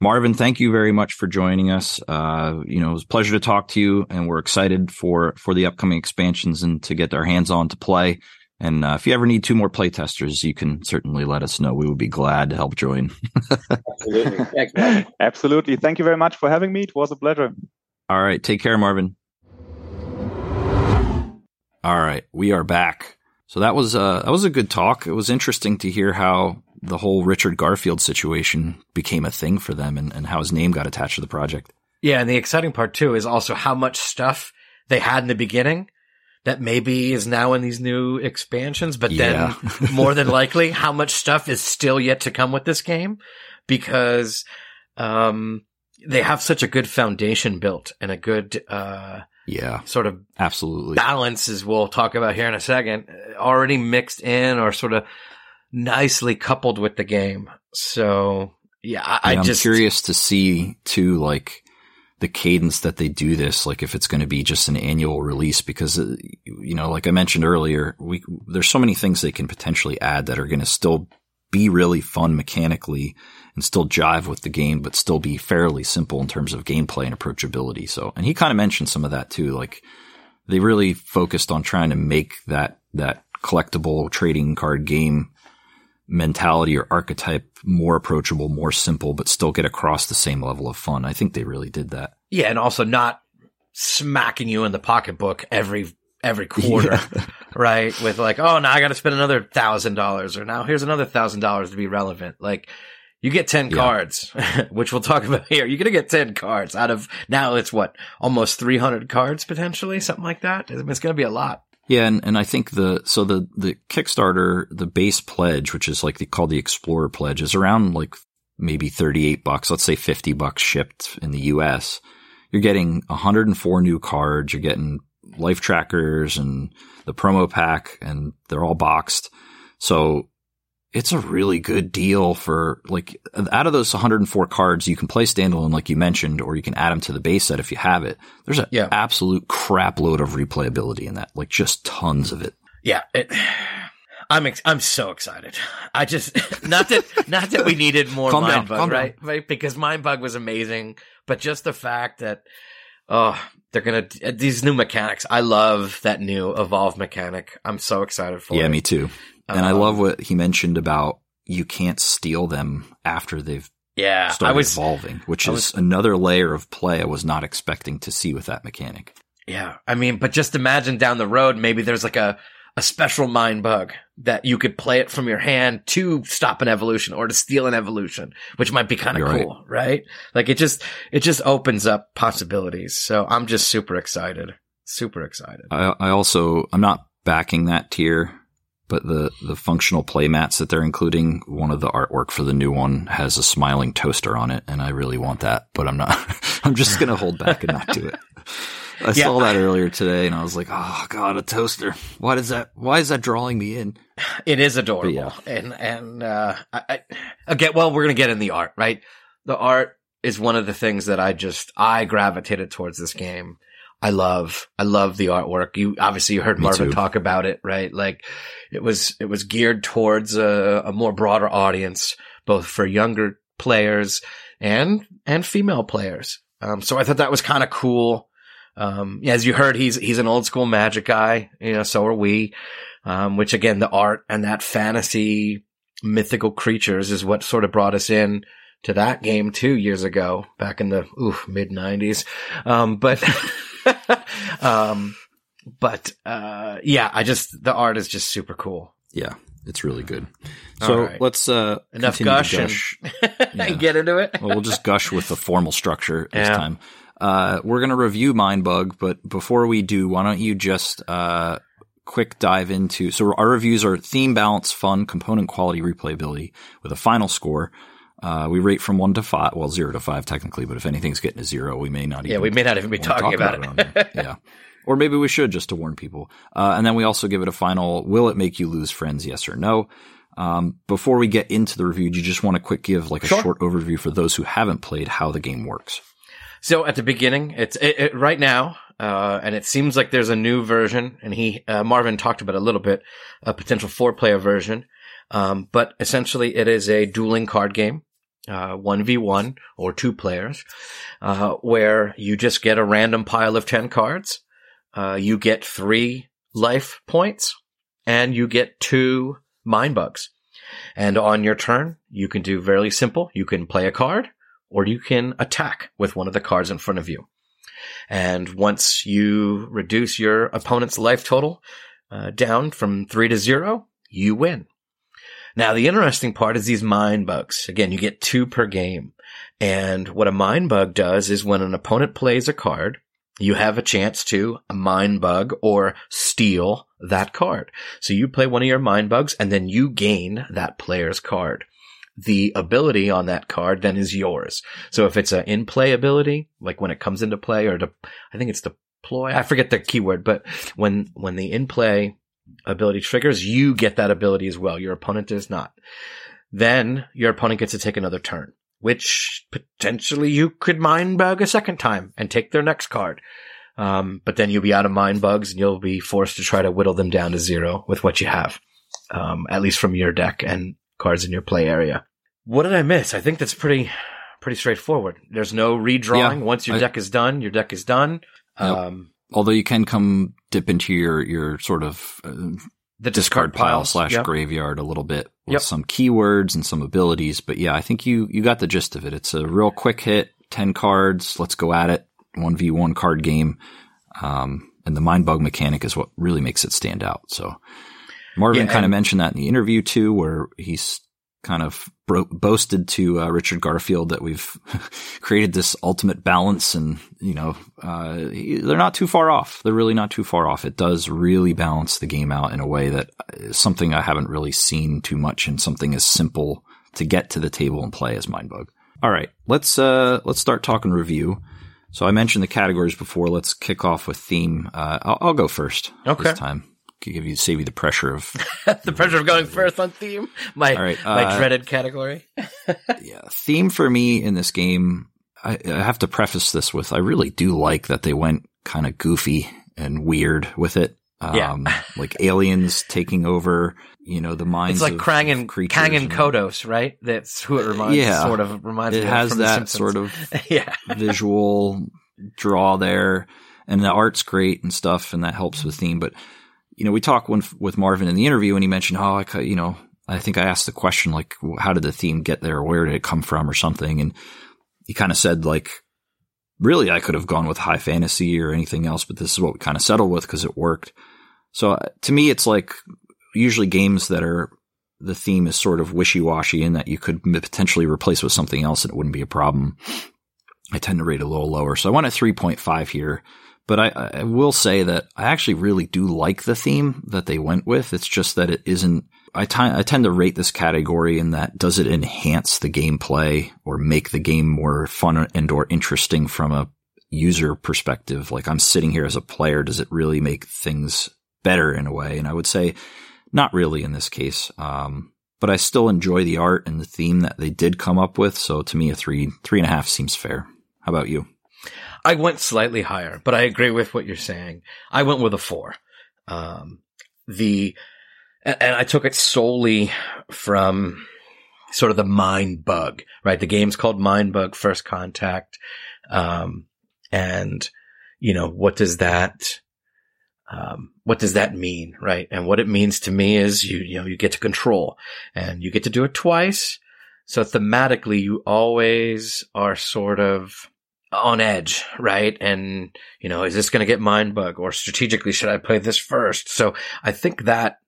Marvin, thank you very much for joining us. Uh, you know, it was a pleasure to talk to you, and we're excited for for the upcoming expansions and to get our hands on to play. And uh, if you ever need two more playtesters, you can certainly let us know. We would be glad to help join. Absolutely. Thanks. Absolutely. Thank you very much for having me. It was a pleasure. All right. Take care, Marvin. All right. We are back. So that was, uh, that was a good talk. It was interesting to hear how the whole Richard Garfield situation became a thing for them and, and how his name got attached to the project. Yeah, and the exciting part too is also how much stuff they had in the beginning that maybe is now in these new expansions, but Yeah. then more than likely how much stuff is still yet to come with this game because um they have such a good foundation built and a good uh Yeah, sort of absolutely. balances we'll talk about here in a second already mixed in or sort of nicely coupled with the game. So yeah, I, I Yeah, I'm just curious to see too, like the cadence that they do this, like if it's going to be just an annual release, because uh, you know, like I mentioned earlier, we there's so many things they can potentially add that are going to still be really fun mechanically and still jive with the game, but still be fairly simple in terms of gameplay and approachability. So, and he kind of mentioned some of that too, like they really focused on trying to make that that collectible trading card game mentality or archetype more approachable, more simple, but still get across the same level of fun. I think they really did that. Yeah, and also not smacking you in the pocketbook every every quarter, right? With like, oh, now I got to spend another thousand dollars, or now here's another thousand dollars to be relevant. Like, you get ten Yeah. cards, which we'll talk about here. You're gonna get ten cards out of now. It's what almost three hundred cards potentially, something like that. It's gonna be a lot. Yeah, and, and I think the so the the Kickstarter the base pledge, which is like the, called the Explorer pledge, is around like maybe thirty eight bucks. Let's say fifty bucks shipped in the U.S. You're getting 104 new cards. You're getting life trackers and the promo pack, and they're all boxed. So it's a really good deal for like out of those 104 cards, you can play standalone like you mentioned, or you can add them to the base set if you have it. There's an Yeah. absolute crap load of replayability in that, like just tons of it. Yeah, it, I'm ex- I'm so excited. I just not that not that we needed more Calm down, Mindbug, calm down. right? Right, because Mindbug was amazing, but just the fact that oh, they're gonna these new mechanics. I love that new evolve mechanic. I'm so excited for Yeah, it. me too. And I Um, love what he mentioned about you can't steal them after they've Yeah, started I was evolving, which I is another layer of play I was not expecting to see with that mechanic. Yeah, I mean, but just imagine down the road, maybe there's like a a special mind bug that you could play it from your hand to stop an evolution or to steal an evolution, which might be kind of You're right. cool, right. Like it just it just opens up possibilities. So I'm just super excited, super excited. I, I also I'm not backing that tier, but the the functional playmats that they're including, one of the artwork for the new one has a smiling toaster on it, and I really want that, but I'm not. I'm just gonna hold back and not do it. I Yeah, saw that earlier today, and I was like, "Oh God, a toaster! Why does that? Why is that drawing me in?" It is adorable, yeah. and and uh, I, I again, well, we're gonna get in the art, right? The art is one of the things that I just I gravitated towards this game. I love, I love the artwork. You obviously you heard Marvin talk about it, right? Like it was it was geared towards a, a more broader audience, both for younger players and and female players. Um, so I thought that was kind of cool. Um, as you heard, he's he's an old school magic guy. You know, so are we um, which again, the art and that fantasy mythical creatures is what sort of brought us in to that game two years ago, back in the mid nineties. Um, but, um, but uh, yeah, I just the art is just super cool. Yeah, it's really good. So right. let's uh, Enough to gush, and- gush. get into it. well, we'll just gush with the formal structure this Yeah. time. Uh, we're going to review Mindbug, but before we do, why don't you just uh, quick dive into? So our reviews are theme, balance, fun, component quality, replayability, with a final score. Uh, we rate from one to five, well, zero to five technically, but if anything's getting a zero, we may not even yeah, we may not even be talking talk about, on it. here. yeah. Or maybe we should just to warn people. Uh, and then we also give it a final, will it make you lose friends? Yes or no? Um, before we get into the review, do you just want to quick give like a Sure. short overview for those who haven't played how the game works? So at the beginning, it's it, it, right now, uh, and it seems like there's a new version, and he uh, Marvin talked about it a little bit, a potential four-player version. Um, but essentially, it is a dueling card game, uh, one v one or two players, uh, where you just get a random pile of ten cards. Uh, you get three life points, and you get two mind bugs. And on your turn, you can do very simple. You can play a card or you can attack with one of the cards in front of you. And once you reduce your opponent's life total uh, down from three to zero, you win. Now, the interesting part is these mind bugs. Again, you get two per game. And what a mind bug does is when an opponent plays a card, you have a chance to mind bug or steal that card. So you play one of your mind bugs and then you gain that player's card. The ability on that card then is yours. So if it's an in play ability, like when it comes into play or to, I think it's deploy, I forget the keyword, but when, when the in play ability triggers, you get that ability as well. Your opponent does not. Then your opponent gets to take another turn, which potentially you could mind bug a second time and take their next card. Um, but then you'll be out of mind bugs and you'll be forced to try to whittle them down to zero with what you have. Um, at least from your deck and cards in your play area. What did I miss? I think that's pretty, pretty straightforward. There's no redrawing. Yeah, Once your I- deck is done, your deck is done. Um, Although you can come dip into your, your sort of uh, the discard pile slash Yep. graveyard a little bit with Yep. some keywords and some abilities. But yeah, I think you, you got the gist of it. It's a real quick hit, 10 cards. Let's go at it. 1v1 card game. Um, and the mind bug mechanic is what really makes it stand out. So Marvin Yeah, kind of mentioned that in the interview too, where he's kind of bro- boasted to uh, Richard Garfield that we've created this ultimate balance and, you know, uh, they're not too far off. They're really not too far off. It does really balance the game out in a way that is something I haven't really seen too much in something as simple to get to the table and play as Mindbug. All right, let's uh, let's start talking review. So I mentioned the categories before. Let's kick off with theme. Uh, I'll, I'll go first Okay. this time. Give you save you the pressure of the pressure of going first on theme. My right, my uh, dreaded category. yeah, theme for me in this game. I, I have to preface this with I really do like that they went kind of goofy and weird with it. Yeah. Um, like aliens taking over, you know, the minds It's like of Krang and creatures Kang and Kodos, right? That's who it reminds. Yeah. sort of reminds It me. has that sort of yeah. visual draw there, and the art's great and stuff, and that helps with theme. But you know, we talked when, with Marvin in the interview, and he mentioned, oh, I, cou- you know, I think I asked the question like, how did the theme get there? Where did it come from, or something? And he kind of said like, really, I could have gone with high fantasy or anything else, but this is what we kind of settled with because it worked. So uh, to me, it's like usually games that are the theme is sort of wishy washy in that you could potentially replace with something else and it wouldn't be a problem. I tend to rate a little lower. So I went at 3.5 here, but I, I will say that I actually really do like the theme that they went with. It's just that it isn't, I tend to rate this category in that does it enhance the gameplay or make the game more fun and or interesting from a user perspective? Like I'm sitting here as a player. Does it really make things better in a way? And I would say not really in this case. Um, but I still enjoy the art and the theme that they did come up with. So to me, a three, three and a half seems fair. How about you? I went slightly higher, but I agree with what you're saying. I went with a four. Um, the, and, I took it solely from sort of the mind bug, right? The game's called Mindbug First Contact. Um, and, you know, what does that, um, what does that mean, right? And what it means to me is you, you know, you get to control and you get to do it twice. So thematically, you always are sort of on edge, right? And, you know, is this going to get mind bug or strategically should I play this first? So I think that,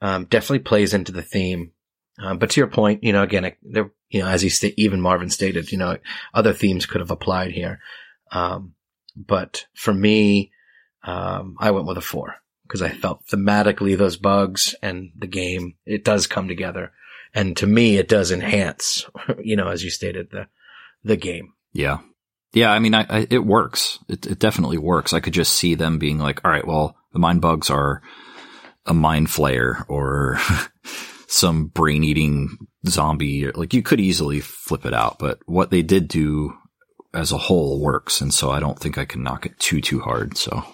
um, definitely plays into the theme. Um, but to your point, you know, again, there, you know, as he even Marvin stated, you know, other themes could have applied here. Um, but for me, um, I went with a four because I felt thematically those bugs and the game, it does come together. And to me, it does enhance, you know, as you stated, the, the game. Yeah. Yeah. I mean, I, I, it works. It, it definitely works. I could just see them being like, all right, well, the mind bugs are a mind flayer or some brain eating zombie. Like you could easily flip it out, but what they did do as a whole works. And so I don't think I can knock it too, too hard. So,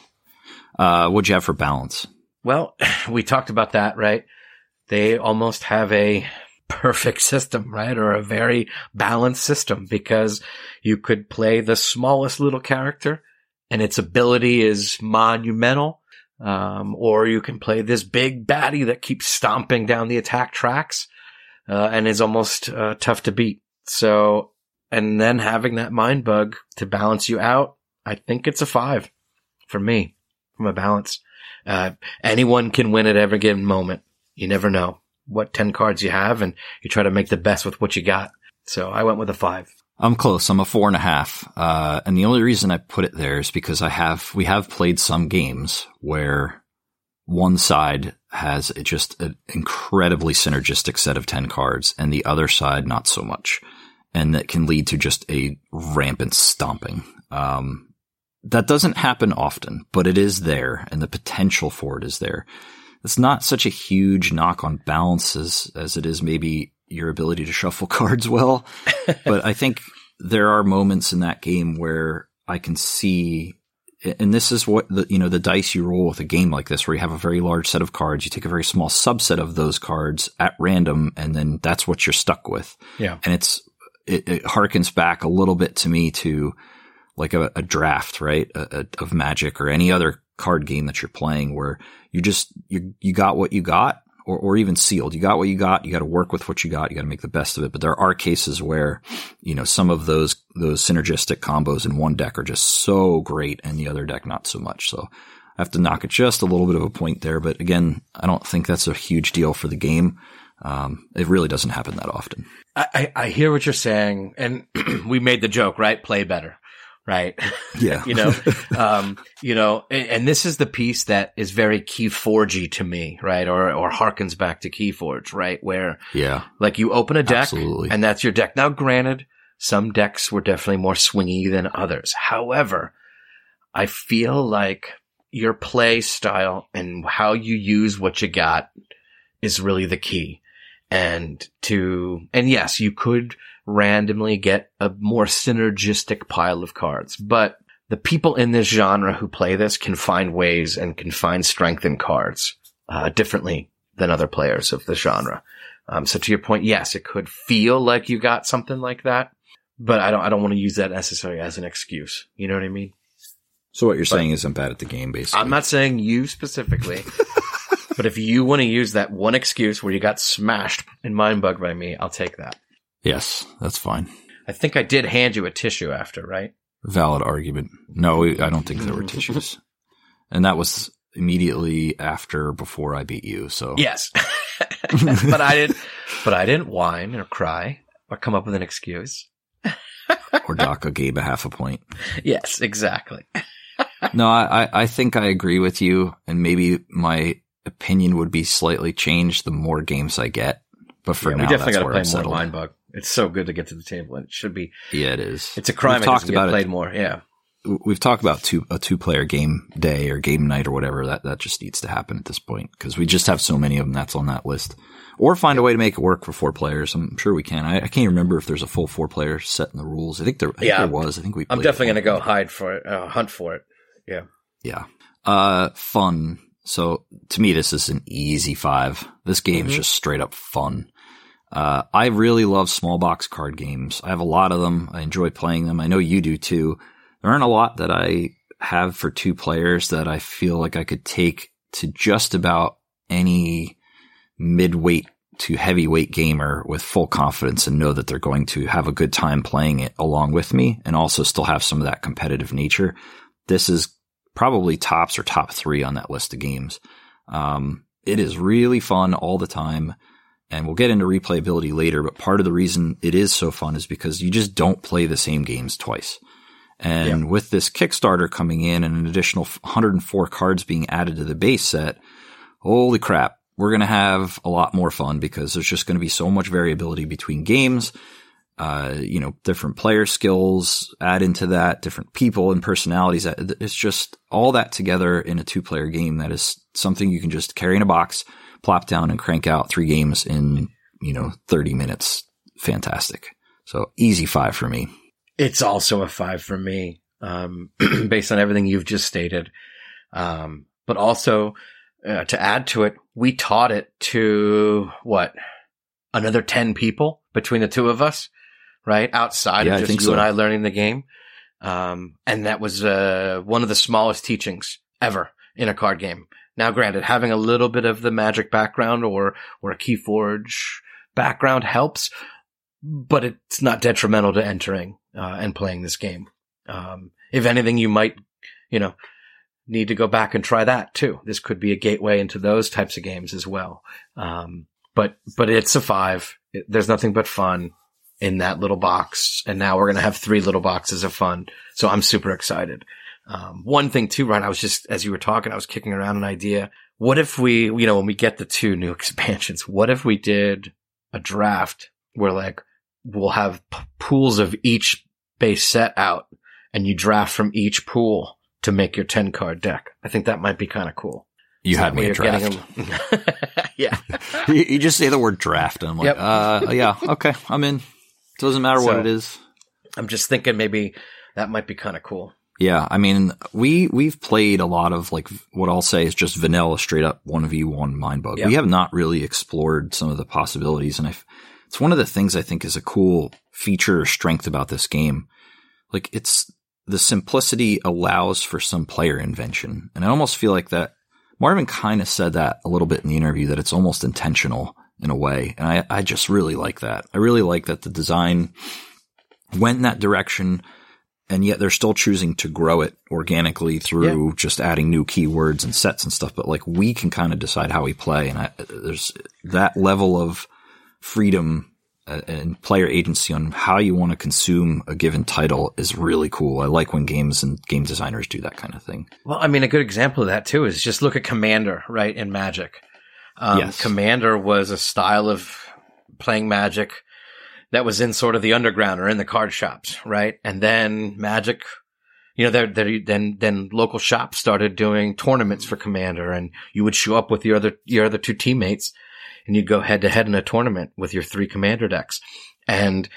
uh, what'd you have for balance? Well, we talked about that, right? They almost have a perfect system, right? Or a very balanced system because you could play the smallest little character and its ability is monumental. Um, or you can play this big baddie that keeps stomping down the attack tracks, uh, and is almost, uh, tough to beat. So, and then having that mind bug to balance you out, I think it's a five for me from a balance. Uh, anyone can win at every given moment. You never know what 10 cards you have and you try to make the best with what you got. So I went with a five. I'm close. I'm a four and a half. Uh, and the only reason I put it there is because I have, we have played some games where one side has just an incredibly synergistic set of 10 cards and the other side not so much. And that can lead to just a rampant stomping. Um, that doesn't happen often, but it is there and the potential for it is there it's not such a huge knock on balance as, as it is maybe your ability to shuffle cards well. but I think there are moments in that game where I can see, and this is what the, you know, the dice you roll with a game like this, where you have a very large set of cards, you take a very small subset of those cards at random, and then that's what you're stuck with. Yeah. And it's, it, it harkens back a little bit to me to like a, a draft, right? A, a, of magic or any other card game that you're playing where you just, you, you got what you got or, or even sealed. You got what you got. You got to work with what you got. You got to make the best of it. But there are cases where, you know, some of those, those synergistic combos in one deck are just so great and the other deck not so much. So I have to knock it just a little bit of a point there. But again, I don't think that's a huge deal for the game. Um, it really doesn't happen that often. I, I hear what you're saying. And we made the joke, right? Play better right? Yeah. you know, um, you know, and, and, this is the piece that is very Keyforgy to me, right? Or, or harkens back to Keyforge, right? Where, yeah, like you open a deck Absolutely. and that's your deck. Now, granted, some decks were definitely more swingy than others. However, I feel like your play style and how you use what you got is really the key. And to, and yes, you could randomly get a more synergistic pile of cards. But the people in this genre who play this can find ways and can find strength in cards uh, differently than other players of the genre. Um, so to your point, yes, it could feel like you got something like that, but I don't. I don't want to use that necessarily as an excuse. You know what I mean? So what you're but saying is I'm bad at the game, basically. I'm not saying you specifically. but if you want to use that one excuse where you got smashed and mind bug by me, I'll take that. Yes, that's fine. I think I did hand you a tissue after, right? Valid argument. No, I don't think there were tissues. And that was immediately after before I beat you, so Yes. but I didn't but I didn't whine or cry or come up with an excuse. or Daka gave a half a point. Yes, exactly. no, I, I think I agree with you, and maybe my opinion would be slightly changed the more games I get. But for yeah, now, we definitely got to play more Mind Bug. It's so good to get to the table, and it should be. Yeah, it is. It's a crime. We've talked about played it. more. Yeah, we've talked about two a two player game day or game night or whatever. That that just needs to happen at this point because we just have so many of them that's on that list. Or find a way to make it work for four players. I'm sure we can. I, I can't remember if there's a full four player set in the rules. I think there. I think yeah, there was. I think we. I'm definitely going to go hide for it, uh, hunt for it. Yeah. Yeah. Uh, fun. So to me, this is an easy five. This game mm-hmm. is just straight up fun. Uh, I really love small box card games. I have a lot of them. I enjoy playing them. I know you do too. There aren't a lot that I have for two players that I feel like I could take to just about any mid-weight to heavyweight gamer with full confidence and know that they're going to have a good time playing it along with me and also still have some of that competitive nature. This is probably tops or top three on that list of games. Um, it is really fun all the time. And we'll get into replayability later, but part of the reason it is so fun is because you just don't play the same games twice. And yeah. with this Kickstarter coming in and an additional 104 cards being added to the base set, holy crap, we're going to have a lot more fun because there's just going to be so much variability between games. Uh, you know, different player skills add into that, different people and personalities. It's just all that together in a two player game that is something you can just carry in a box, plop down and crank out three games in, you know, 30 minutes. Fantastic. So easy five for me. It's also a five for me, um, based on everything you've just stated. Um, but also, uh, to add to it, we taught it to what another 10 people between the two of us, right? Outside yeah, of just you so. and I learning the game. Um, and that was, uh, one of the smallest teachings ever in a card game. Now, granted, having a little bit of the magic background or, or a Keyforge background helps, but it's not detrimental to entering, uh, and playing this game. Um, if anything, you might, you know, need to go back and try that too. This could be a gateway into those types of games as well. Um, but, but it's a five. It, there's nothing but fun in that little box. And now we're going to have three little boxes of fun. So I'm super excited. Um, one thing too, Ryan, I was just, as you were talking, I was kicking around an idea. What if we, you know, when we get the two new expansions, what if we did a draft where like we'll have p- pools of each base set out and you draft from each pool to make your 10 card deck. I think that might be kind of cool. You so had me a draft. yeah. you, you, just say the word draft and I'm like, yep. uh, yeah, okay, I'm in. It doesn't matter so, what it is. I'm just thinking maybe that might be kind of cool. Yeah, I mean, we we've played a lot of like what I'll say is just vanilla, straight up one v one Mindbug. Yep. We have not really explored some of the possibilities, and I, it's one of the things I think is a cool feature or strength about this game. Like it's the simplicity allows for some player invention. And I almost feel like that Marvin kind of said that a little bit in the interview that it's almost intentional in a way. And I, I just really like that. I really like that the design went in that direction and yet they're still choosing to grow it organically through yeah. just adding new keywords and sets and stuff. But like we can kind of decide how we play. And I, there's that level of freedom and player agency on how you want to consume a given title is really cool. I like when games and game designers do that kind of thing. Well, I mean, a good example of that too is just look at Commander, right? In Magic. Um, yes. Commander was a style of playing Magic that was in sort of the underground or in the card shops, right? And then Magic, you know, there, then, then local shops started doing tournaments for Commander and you would show up with your other, your other two teammates and you'd go head to head in a tournament with your three commander decks. And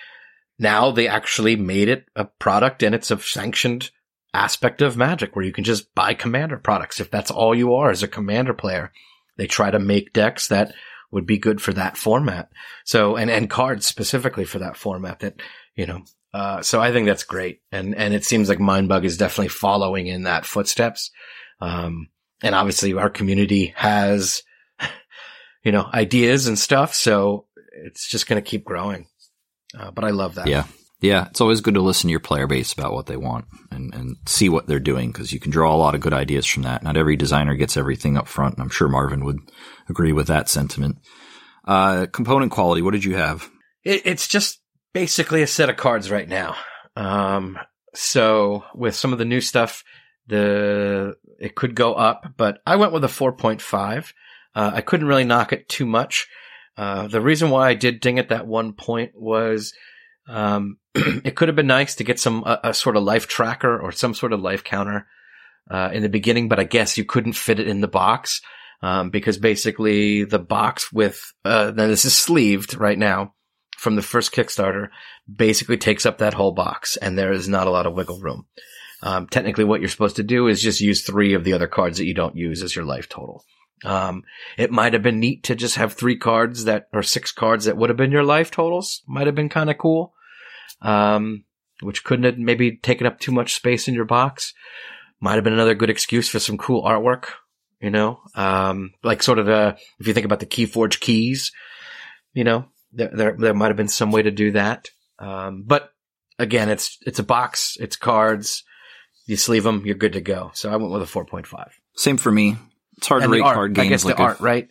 now they actually made it a product and it's a sanctioned aspect of magic where you can just buy commander products. If that's all you are as a commander player, they try to make decks that would be good for that format. So, and, and cards specifically for that format that, you know, uh, so I think that's great. And, and it seems like Mindbug is definitely following in that footsteps. Um, and obviously our community has you know, ideas and stuff. So it's just going to keep growing. Uh, but I love that. Yeah. Yeah. It's always good to listen to your player base about what they want and, and see what they're doing because you can draw a lot of good ideas from that. Not every designer gets everything up front. And I'm sure Marvin would agree with that sentiment. Uh, component quality. What did you have? It, it's just basically a set of cards right now. Um, so with some of the new stuff, the, it could go up, but I went with a 4.5. Uh, I couldn't really knock it too much. Uh, the reason why I did ding it that one point was, um, it could have been nice to get some, a, a, sort of life tracker or some sort of life counter, uh, in the beginning, but I guess you couldn't fit it in the box, um, because basically the box with, uh, now this is sleeved right now from the first Kickstarter basically takes up that whole box and there is not a lot of wiggle room. Um, technically what you're supposed to do is just use three of the other cards that you don't use as your life total. Um, it might have been neat to just have three cards that, or six cards that would have been your life totals. Might have been kind of cool. Um, which couldn't have maybe taken up too much space in your box. Might have been another good excuse for some cool artwork, you know? Um, like sort of the, if you think about the Keyforge keys, You know, there there, there might have been some way to do that. Um, but again, it's it's a box, it's cards. You sleeve them, you're good to go. So I went with a 4.5. Same for me. It's hard And to rate art, card games. I guess like the art, right?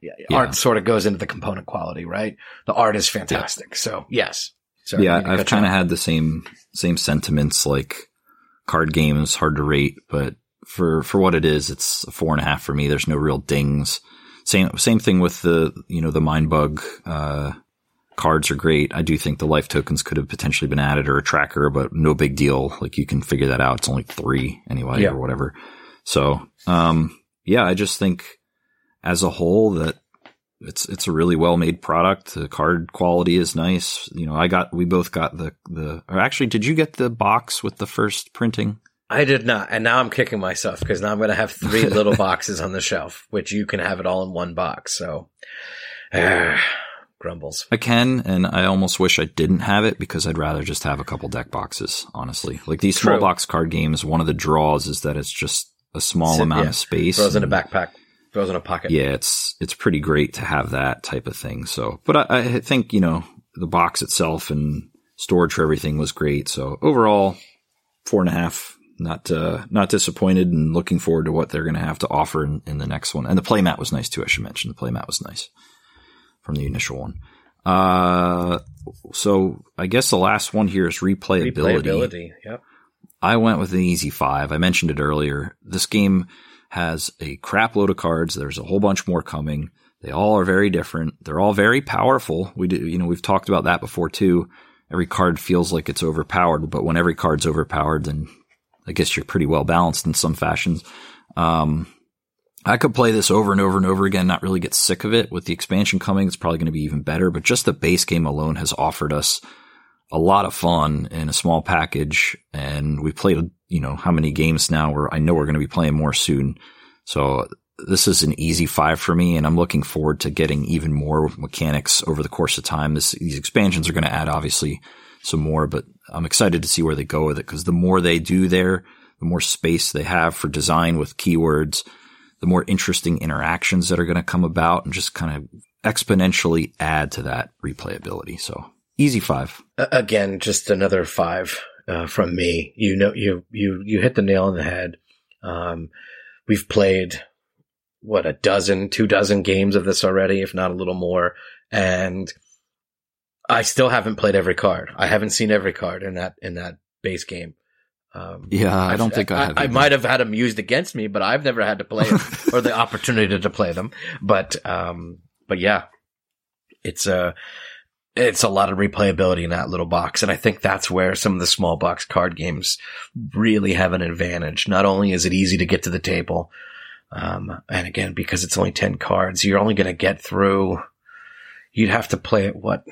Yeah, Yeah. Art sort of goes into the component quality, right? The art is fantastic. So yes. So yeah, I've kind of had the same same sentiments. Like card games, hard to rate, but for for what it is, it's a four and a half for me. There's no real dings. Same same thing with the you know the mind bug uh, cards are great. I do think the life tokens could have potentially been added or a tracker, but no big deal. Like you can figure that out. It's only three anyway Yeah. or whatever. So um, yeah, I just think as a whole that it's it's a really well made product. The card quality is nice. You know, I got we both got the the or actually did you get the box with the first printing? I did not, and now I'm kicking myself because now I'm going to have three little boxes on the shelf, which you can have it all in one box. So, grumbles. I can and I almost wish I didn't have it because I'd rather just have a couple deck boxes, honestly. Like these small box card games, one of the draws is that it's just a small amount yeah. of space. Throws in a and- backpack, throws in a pocket. yeah, it's it's pretty great to have that type of thing. So, but I, I think you know the box itself and storage for everything was great. So overall, four and a half. Not uh, not disappointed and looking forward to what they're going to have to offer in, in the next one. And the playmat was nice too. I should mention the playmat was nice from the initial one. Uh, so I guess the last one here is replayability. Replayability. Yep. I went with an easy five. I mentioned it earlier. This game has a crap load of cards. There's a whole bunch more coming. They all are very different. They're all very powerful. We do, you know, we've talked about that before too. Every card feels like it's overpowered, but when every card's overpowered, then I guess you're pretty well balanced in some fashions. Um, I could play this over and over and over again, not really get sick of it. With the expansion coming, it's probably going to be even better, but just the base game alone has offered us a lot of fun in a small package. And we played, you know, how many games now where I know we're going to be playing more soon. So this is an easy five for me. And I'm looking forward to getting even more mechanics over the course of time. This, these expansions are going to add obviously some more, but I'm excited to see where they go with it because the more they do there, the more space they have for design with keywords, the more interesting interactions that are going to come about and just kind of exponentially add to that replayability. So easy five. Again, just another five uh, from me. You know, you you you hit the nail on the head. Um, we've played what a dozen, two dozen games of this already, if not a little more, and I still haven't played every card. I haven't seen every card in that in that base game. Um, Yeah, I I've- don't think I. I, either. might have had them used against me, but I've never had to play or the opportunity to play them. But um, but yeah, it's a it's a lot of replayability in that little box, and I think that's where some of the small box card games really have an advantage. Not only is it easy to get to the table, um, and again because it's only ten cards, you're only going to get through. You'd have to play it what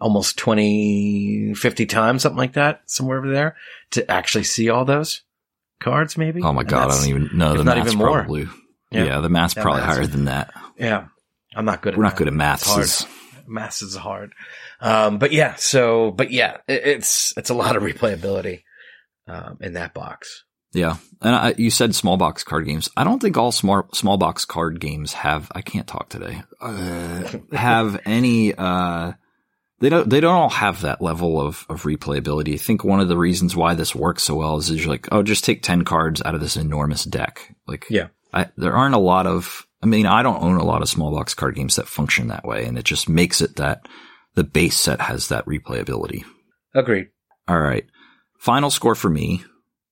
almost 20, 50 times, something like that, somewhere over there to actually see all those cards, maybe. Oh my And god, I don't even know. The not math's even more. probably. Yeah. Yeah. the math's probably math's- higher than that. Yeah. I'm not good at We're not that. good at maths. It's- is hard. Um, but yeah, so, but yeah, it, it's, it's a lot of replayability, um, in that box. Yeah, and I, you said small box card games. I don't think all small small box card games have. I can't talk today. Uh, have any? Uh, they don't. They don't all have that level of of replayability. I think one of the reasons why this works so well is, is you're like, oh, just take ten cards out of this enormous deck. Like, Yeah. I, there aren't a lot of. I mean, I don't own a lot of small box card games that function that way, and it just makes it that the base set has that replayability. Agreed. All right, final score for me,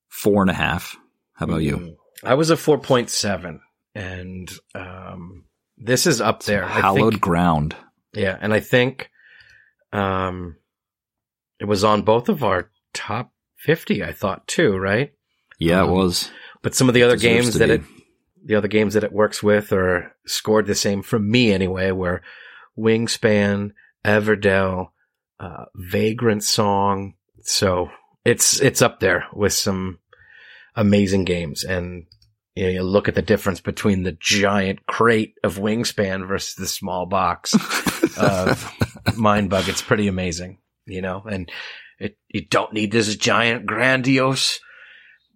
four and a half. How about you? Mm. I was a 4.7 and, um, this is up there. Hallowed think- ground. Yeah, and I think um it was on both of our top 50 I thought too, right? Yeah, Um, it was. But some of the other games that be. it the other games that it works with are scored the same from me anyway, were Wingspan, Everdell, uh, Vagrantsong. So it's it's up there with some amazing games and you, know, you look at the difference between the giant crate of Wingspan versus the small box of Mindbug. It's pretty amazing, you know, and it, you don't need this giant, grandiose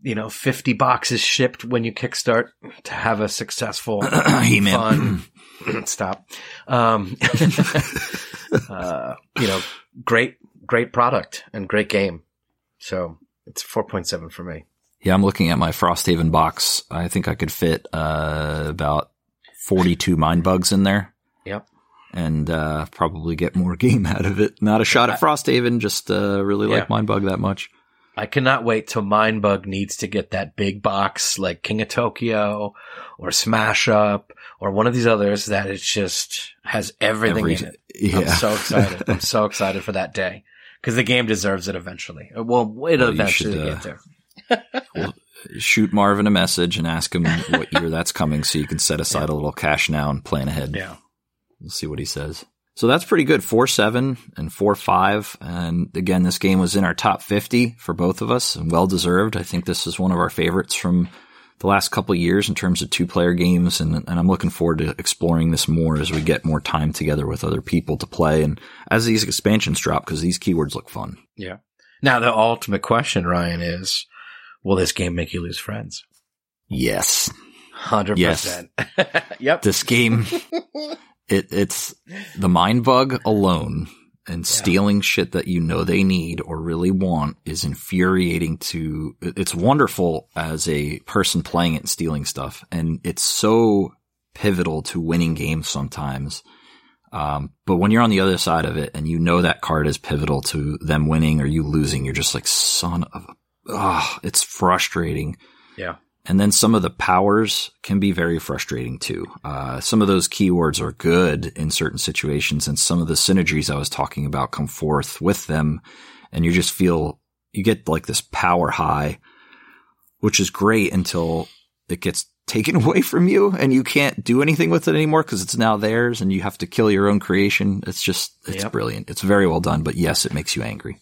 you know, 50 boxes shipped when you kickstart to have a successful, fun, stop. Um, uh, you know, great, great product and great game. So it's 4.7 for me. Yeah, I'm looking at my Frosthaven box. I think I could fit uh, about 42 mind bugs in there. Yep. And uh, probably get more game out of it. Not a shot at Frosthaven, just uh, really like Yeah. mind bug that much. I cannot wait till Mindbug needs to get that big box like King of Tokyo or Smash Up or one of these others that it just has everything Every- in it. Yeah. I'm so excited. I'm so excited for that day because the game deserves it eventually. Well, it'll Well, eventually should, uh, get there. Shoot Marvin a message and ask him what year that's coming so you can set aside a little cash now and plan ahead. Yeah. We'll see what he says. So that's pretty good. Four seven and four five. And again, this game was in our top fifty for both of us and well deserved. I think this is one of our favorites from the last couple of years in terms of two player games. And, and I'm looking forward to exploring this more as we get more time together with other people to play and as these expansions drop because these keywords look fun. Yeah. Now the ultimate question, Ryan, is will this game make you lose friends? Yes. Hundred percent. Yep. This game, it, it's the mind bug alone and stealing shit that you know they need or really want is infuriating to, it's wonderful as a person playing it and stealing stuff. And it's so pivotal to winning games sometimes. Um, but when you're on the other side of it and you know that card is pivotal to them winning or you losing, you're just like, son of a, ah, it's frustrating. Yeah. And then some of the powers can be very frustrating too. Uh, some of those keywords are good in certain situations and some of the synergies I was talking about come forth with them and you just feel, you get like this power high, which is great until it gets taken away from you and you can't do anything with it anymore because it's now theirs and you have to kill your own creation. It's just, it's Yep. brilliant. It's very well done, but yes, it makes you angry.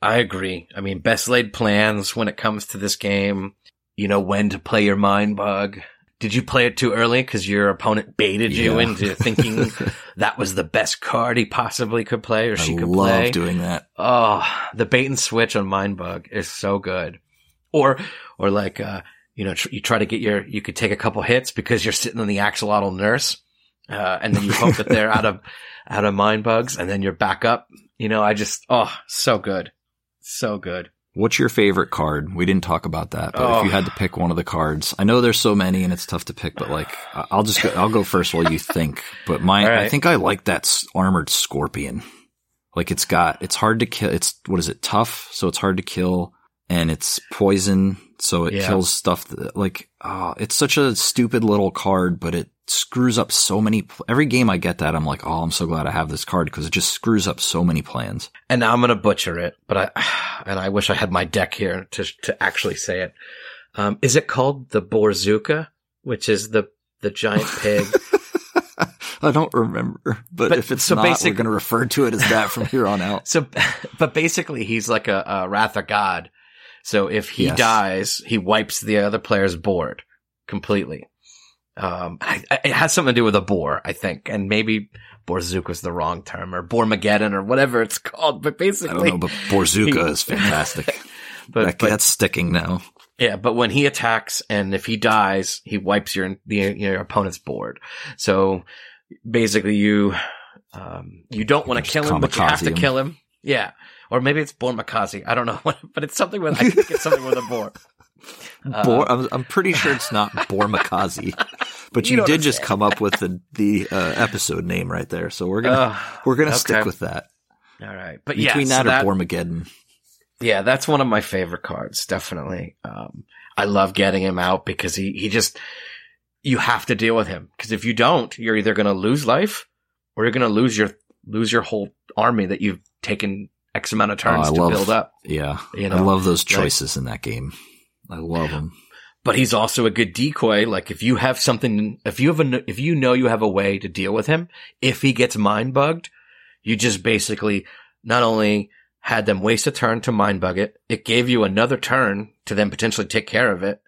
I agree. I mean, best laid plans when it comes to this game. You know when to play your mind bug. Did you play it too early because your opponent baited you Yeah. into thinking that was the best card he possibly could play or she I could love play? doing that. Oh, the bait and switch on mind bug is so good. Or, or like, uh, you know, tr- you try to get your, you could take a couple hits because you're sitting on the axolotl nurse, uh, and then you hope that they're out of, out of mind bugs and then you're back up. You know, I just, oh, so good. So good. What's your favorite card? We didn't talk about that, but Oh. if you had to pick one of the cards, I know there's so many and it's tough to pick, but like, I'll just go, I'll go first while you think. But my, All I think I like that armored scorpion. Like it's got, it's hard to kill. It's, what is it? Tough. So it's hard to kill and it's poison. So it Yeah. kills stuff that, like, oh, it's such a stupid little card, but it screws up so many, pl- every game I get that, I'm like, oh, I'm so glad I have this card because it just screws up so many plans. And now I'm going to butcher it, but I, and I wish I had my deck here to, to actually say it. Um, is it called the Borzuka, which is the, the giant pig? I don't remember, but, But- if it's so not, we're going to refer to it as that from here on out. So, but basically, he's like a, a wrath of God. So if he Yes. dies, he wipes the other player's board completely. Um, I, I- it has something to do with a boar, I think, and maybe Borzuk was the wrong term or Bormageddon or whatever it's called. But basically, I don't know, but Borzuka he- is fantastic. but, that, but that's sticking now. yeah, but when he attacks and if he dies, he wipes your the your opponent's board. So basically, you um, you don't want to kill him, but you have to him. kill him. Yeah, or maybe it's Born Makazi. I don't know, what, but it's something with I think it's something with a boar. Bor, I'm, I'm pretty sure it's not Bormakazi, but You you, did just come up with the the uh, episode name right there. So we're gonna uh, we're gonna okay. stick with that. all right, but Between yeah, that so or Bormageddon, Yeah, that's one of my favorite cards, definitely. Um, I love getting him out because he, he just, you have to deal with him. Cause if you don't, you're either going to lose life or you're going to lose your, lose your whole army that you've taken X amount of oh, turns Oh, to love- build up. yeah, You know? I love those like- choices in that game. I love them. but he's also a good decoy. Like if you have something, if you have a, if you know you have a way to deal with him, if he gets mind bugged, you just basically not only had them waste a turn to mind bug it, it gave you another turn to then potentially take care of it.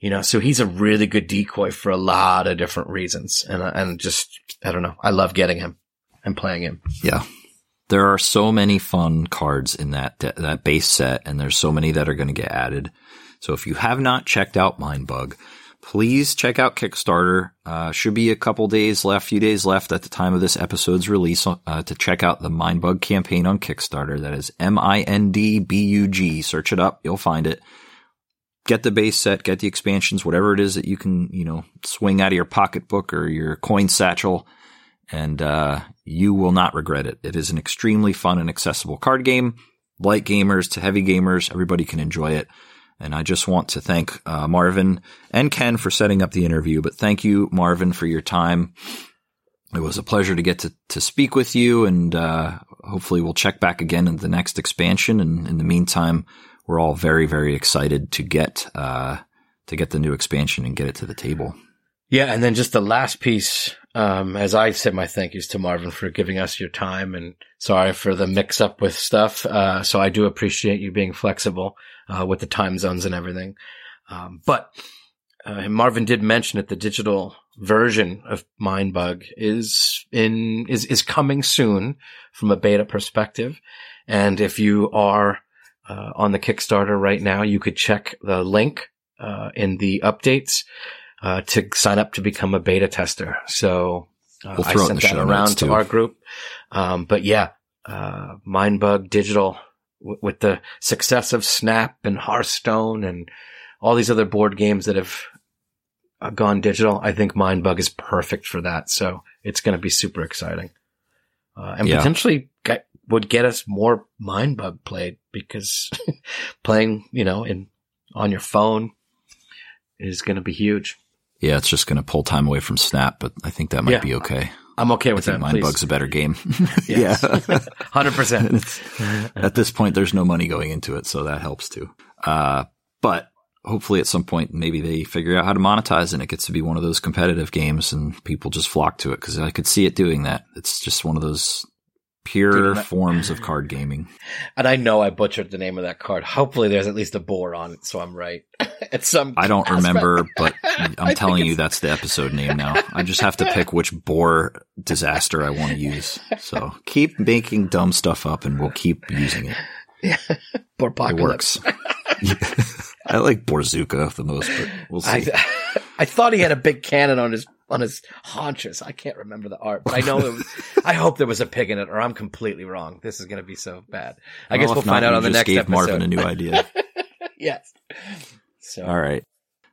You know, so he's a really good decoy for a lot of different reasons. And, and just, I don't know. I love getting him and playing him. Yeah. There are so many fun cards in that that base set, and there's so many that are going to get added. So if you have not checked out Mindbug, please check out Kickstarter. Uh, should be a couple days left, few days left at the time of this episode's release uh, to check out the Mindbug campaign on Kickstarter. That is M-I-N-D-B-U-G. Search it up. You'll find it. Get the base set, get the expansions, whatever it is that you can, you know, swing out of your pocketbook or your coin satchel and uh, you will not regret it. It is an extremely fun and accessible card game. Light gamers to heavy gamers, everybody can enjoy it. And I just want to thank uh, Marvin and Ken for setting up the interview. But thank you, Marvin, for your time. It was a pleasure to get to, to speak with you, and uh, hopefully we'll check back again in the next expansion. And in the meantime, we're all very, very excited to get uh, to get the new expansion and get it to the table. Yeah, and then just the last piece, um, as I said my thank yous to Marvin for giving us your time and sorry for the mix up with stuff. Uh, so I do appreciate you being flexible, uh, with the time zones and everything. Um, but, uh, Marvin did mention that the digital version of Mindbug is in, is, is coming soon from a beta perspective. And if you are, uh, on the Kickstarter right now, you could check the link, uh, in the updates uh, to sign up to become a beta tester. So uh, we'll I sent that around to our group. Um, but yeah, uh, Mindbug Digital w- with the success of Snap and Hearthstone and all these other board games that have uh, gone digital. I think Mindbug is perfect for that. So it's going to be super exciting. Uh, and yeah. potentially get, would get us more Mindbug played because playing, you know, in on your phone is going to be huge. Yeah, it's just going to pull time away from Snap, but I think that might yeah. be okay. I'm okay with I that. Mindbug's Bug's a better game. yeah, hundred percent. At this point, there's no money going into it, so that helps too. Uh, but hopefully, at some point, maybe they figure out how to monetize, and it gets to be one of those competitive games, and people just flock to it because I could see it doing that. It's just one of those pure Dude, forms of card gaming. And I know I butchered the name of that card. Hopefully, there's at least a boar on it, so I'm right. at some, I don't aspect. remember, but I'm telling you that's the episode name now. I just have to pick which boar disaster I want to use. So keep making dumb stuff up, and we'll keep using it. Yeah, It works. I like Borzooka the most, but we'll see. I, I thought he had a big cannon on his on his haunches. I can't remember the art, but I know it was, I hope there was a pig in it, or I'm completely wrong. This is going to be so bad. I well, guess we'll find out on the next gave episode. Marvin a new idea. yes. So. All right.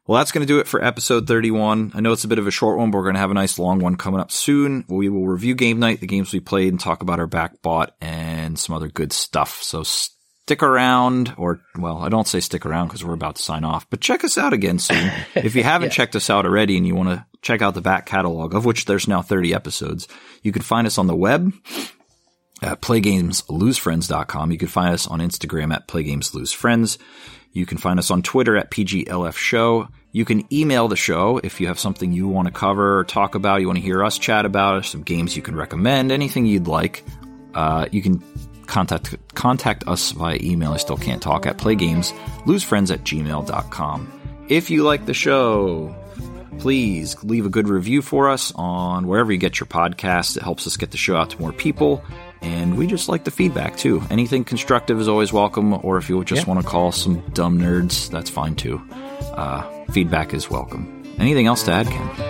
Well, that's going to do it for episode 31. I know it's a bit of a short one, but we're going to have a nice long one coming up soon. We will review game night, the games we played, and talk about our back bought and some other good stuff. So stick around, or, well, I don't say stick around because we're about to sign off, but check us out again soon. if you haven't checked us out already and you want to check out the back catalog, of which there's now 30 episodes, you can find us on the web at playgameslosefriends.com. You can find us on Instagram at playgameslosefriends. You can find us on Twitter at PGLF Show. You can email the show if you have something you want to cover or talk about, you want to hear us chat about, some games you can recommend, anything you'd like. Uh, you can contact contact us via email. I still can't talk at playgameslosefriends at gmail.com. If you like the show, please leave a good review for us on wherever you get your podcasts. It helps us get the show out to more people. And we just like the feedback too. Anything constructive is always welcome, or if you just yeah. want to call some dumb nerds, that's fine too. Uh, feedback is welcome. Anything else to add, Ken?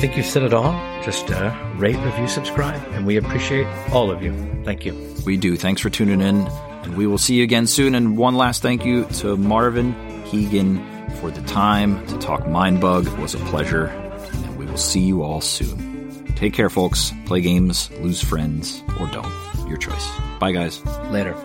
Think you've said it all. Just uh, rate, review, subscribe, and we appreciate all of you. Thank you. We do. Thanks for tuning in, and we will see you again soon. And one last thank you to Marvin Hegen for the time to talk Mindbug. It was a pleasure, and we will see you all soon. Take care, folks. Play games, lose friends, or don't. Your choice. Bye, guys. Later.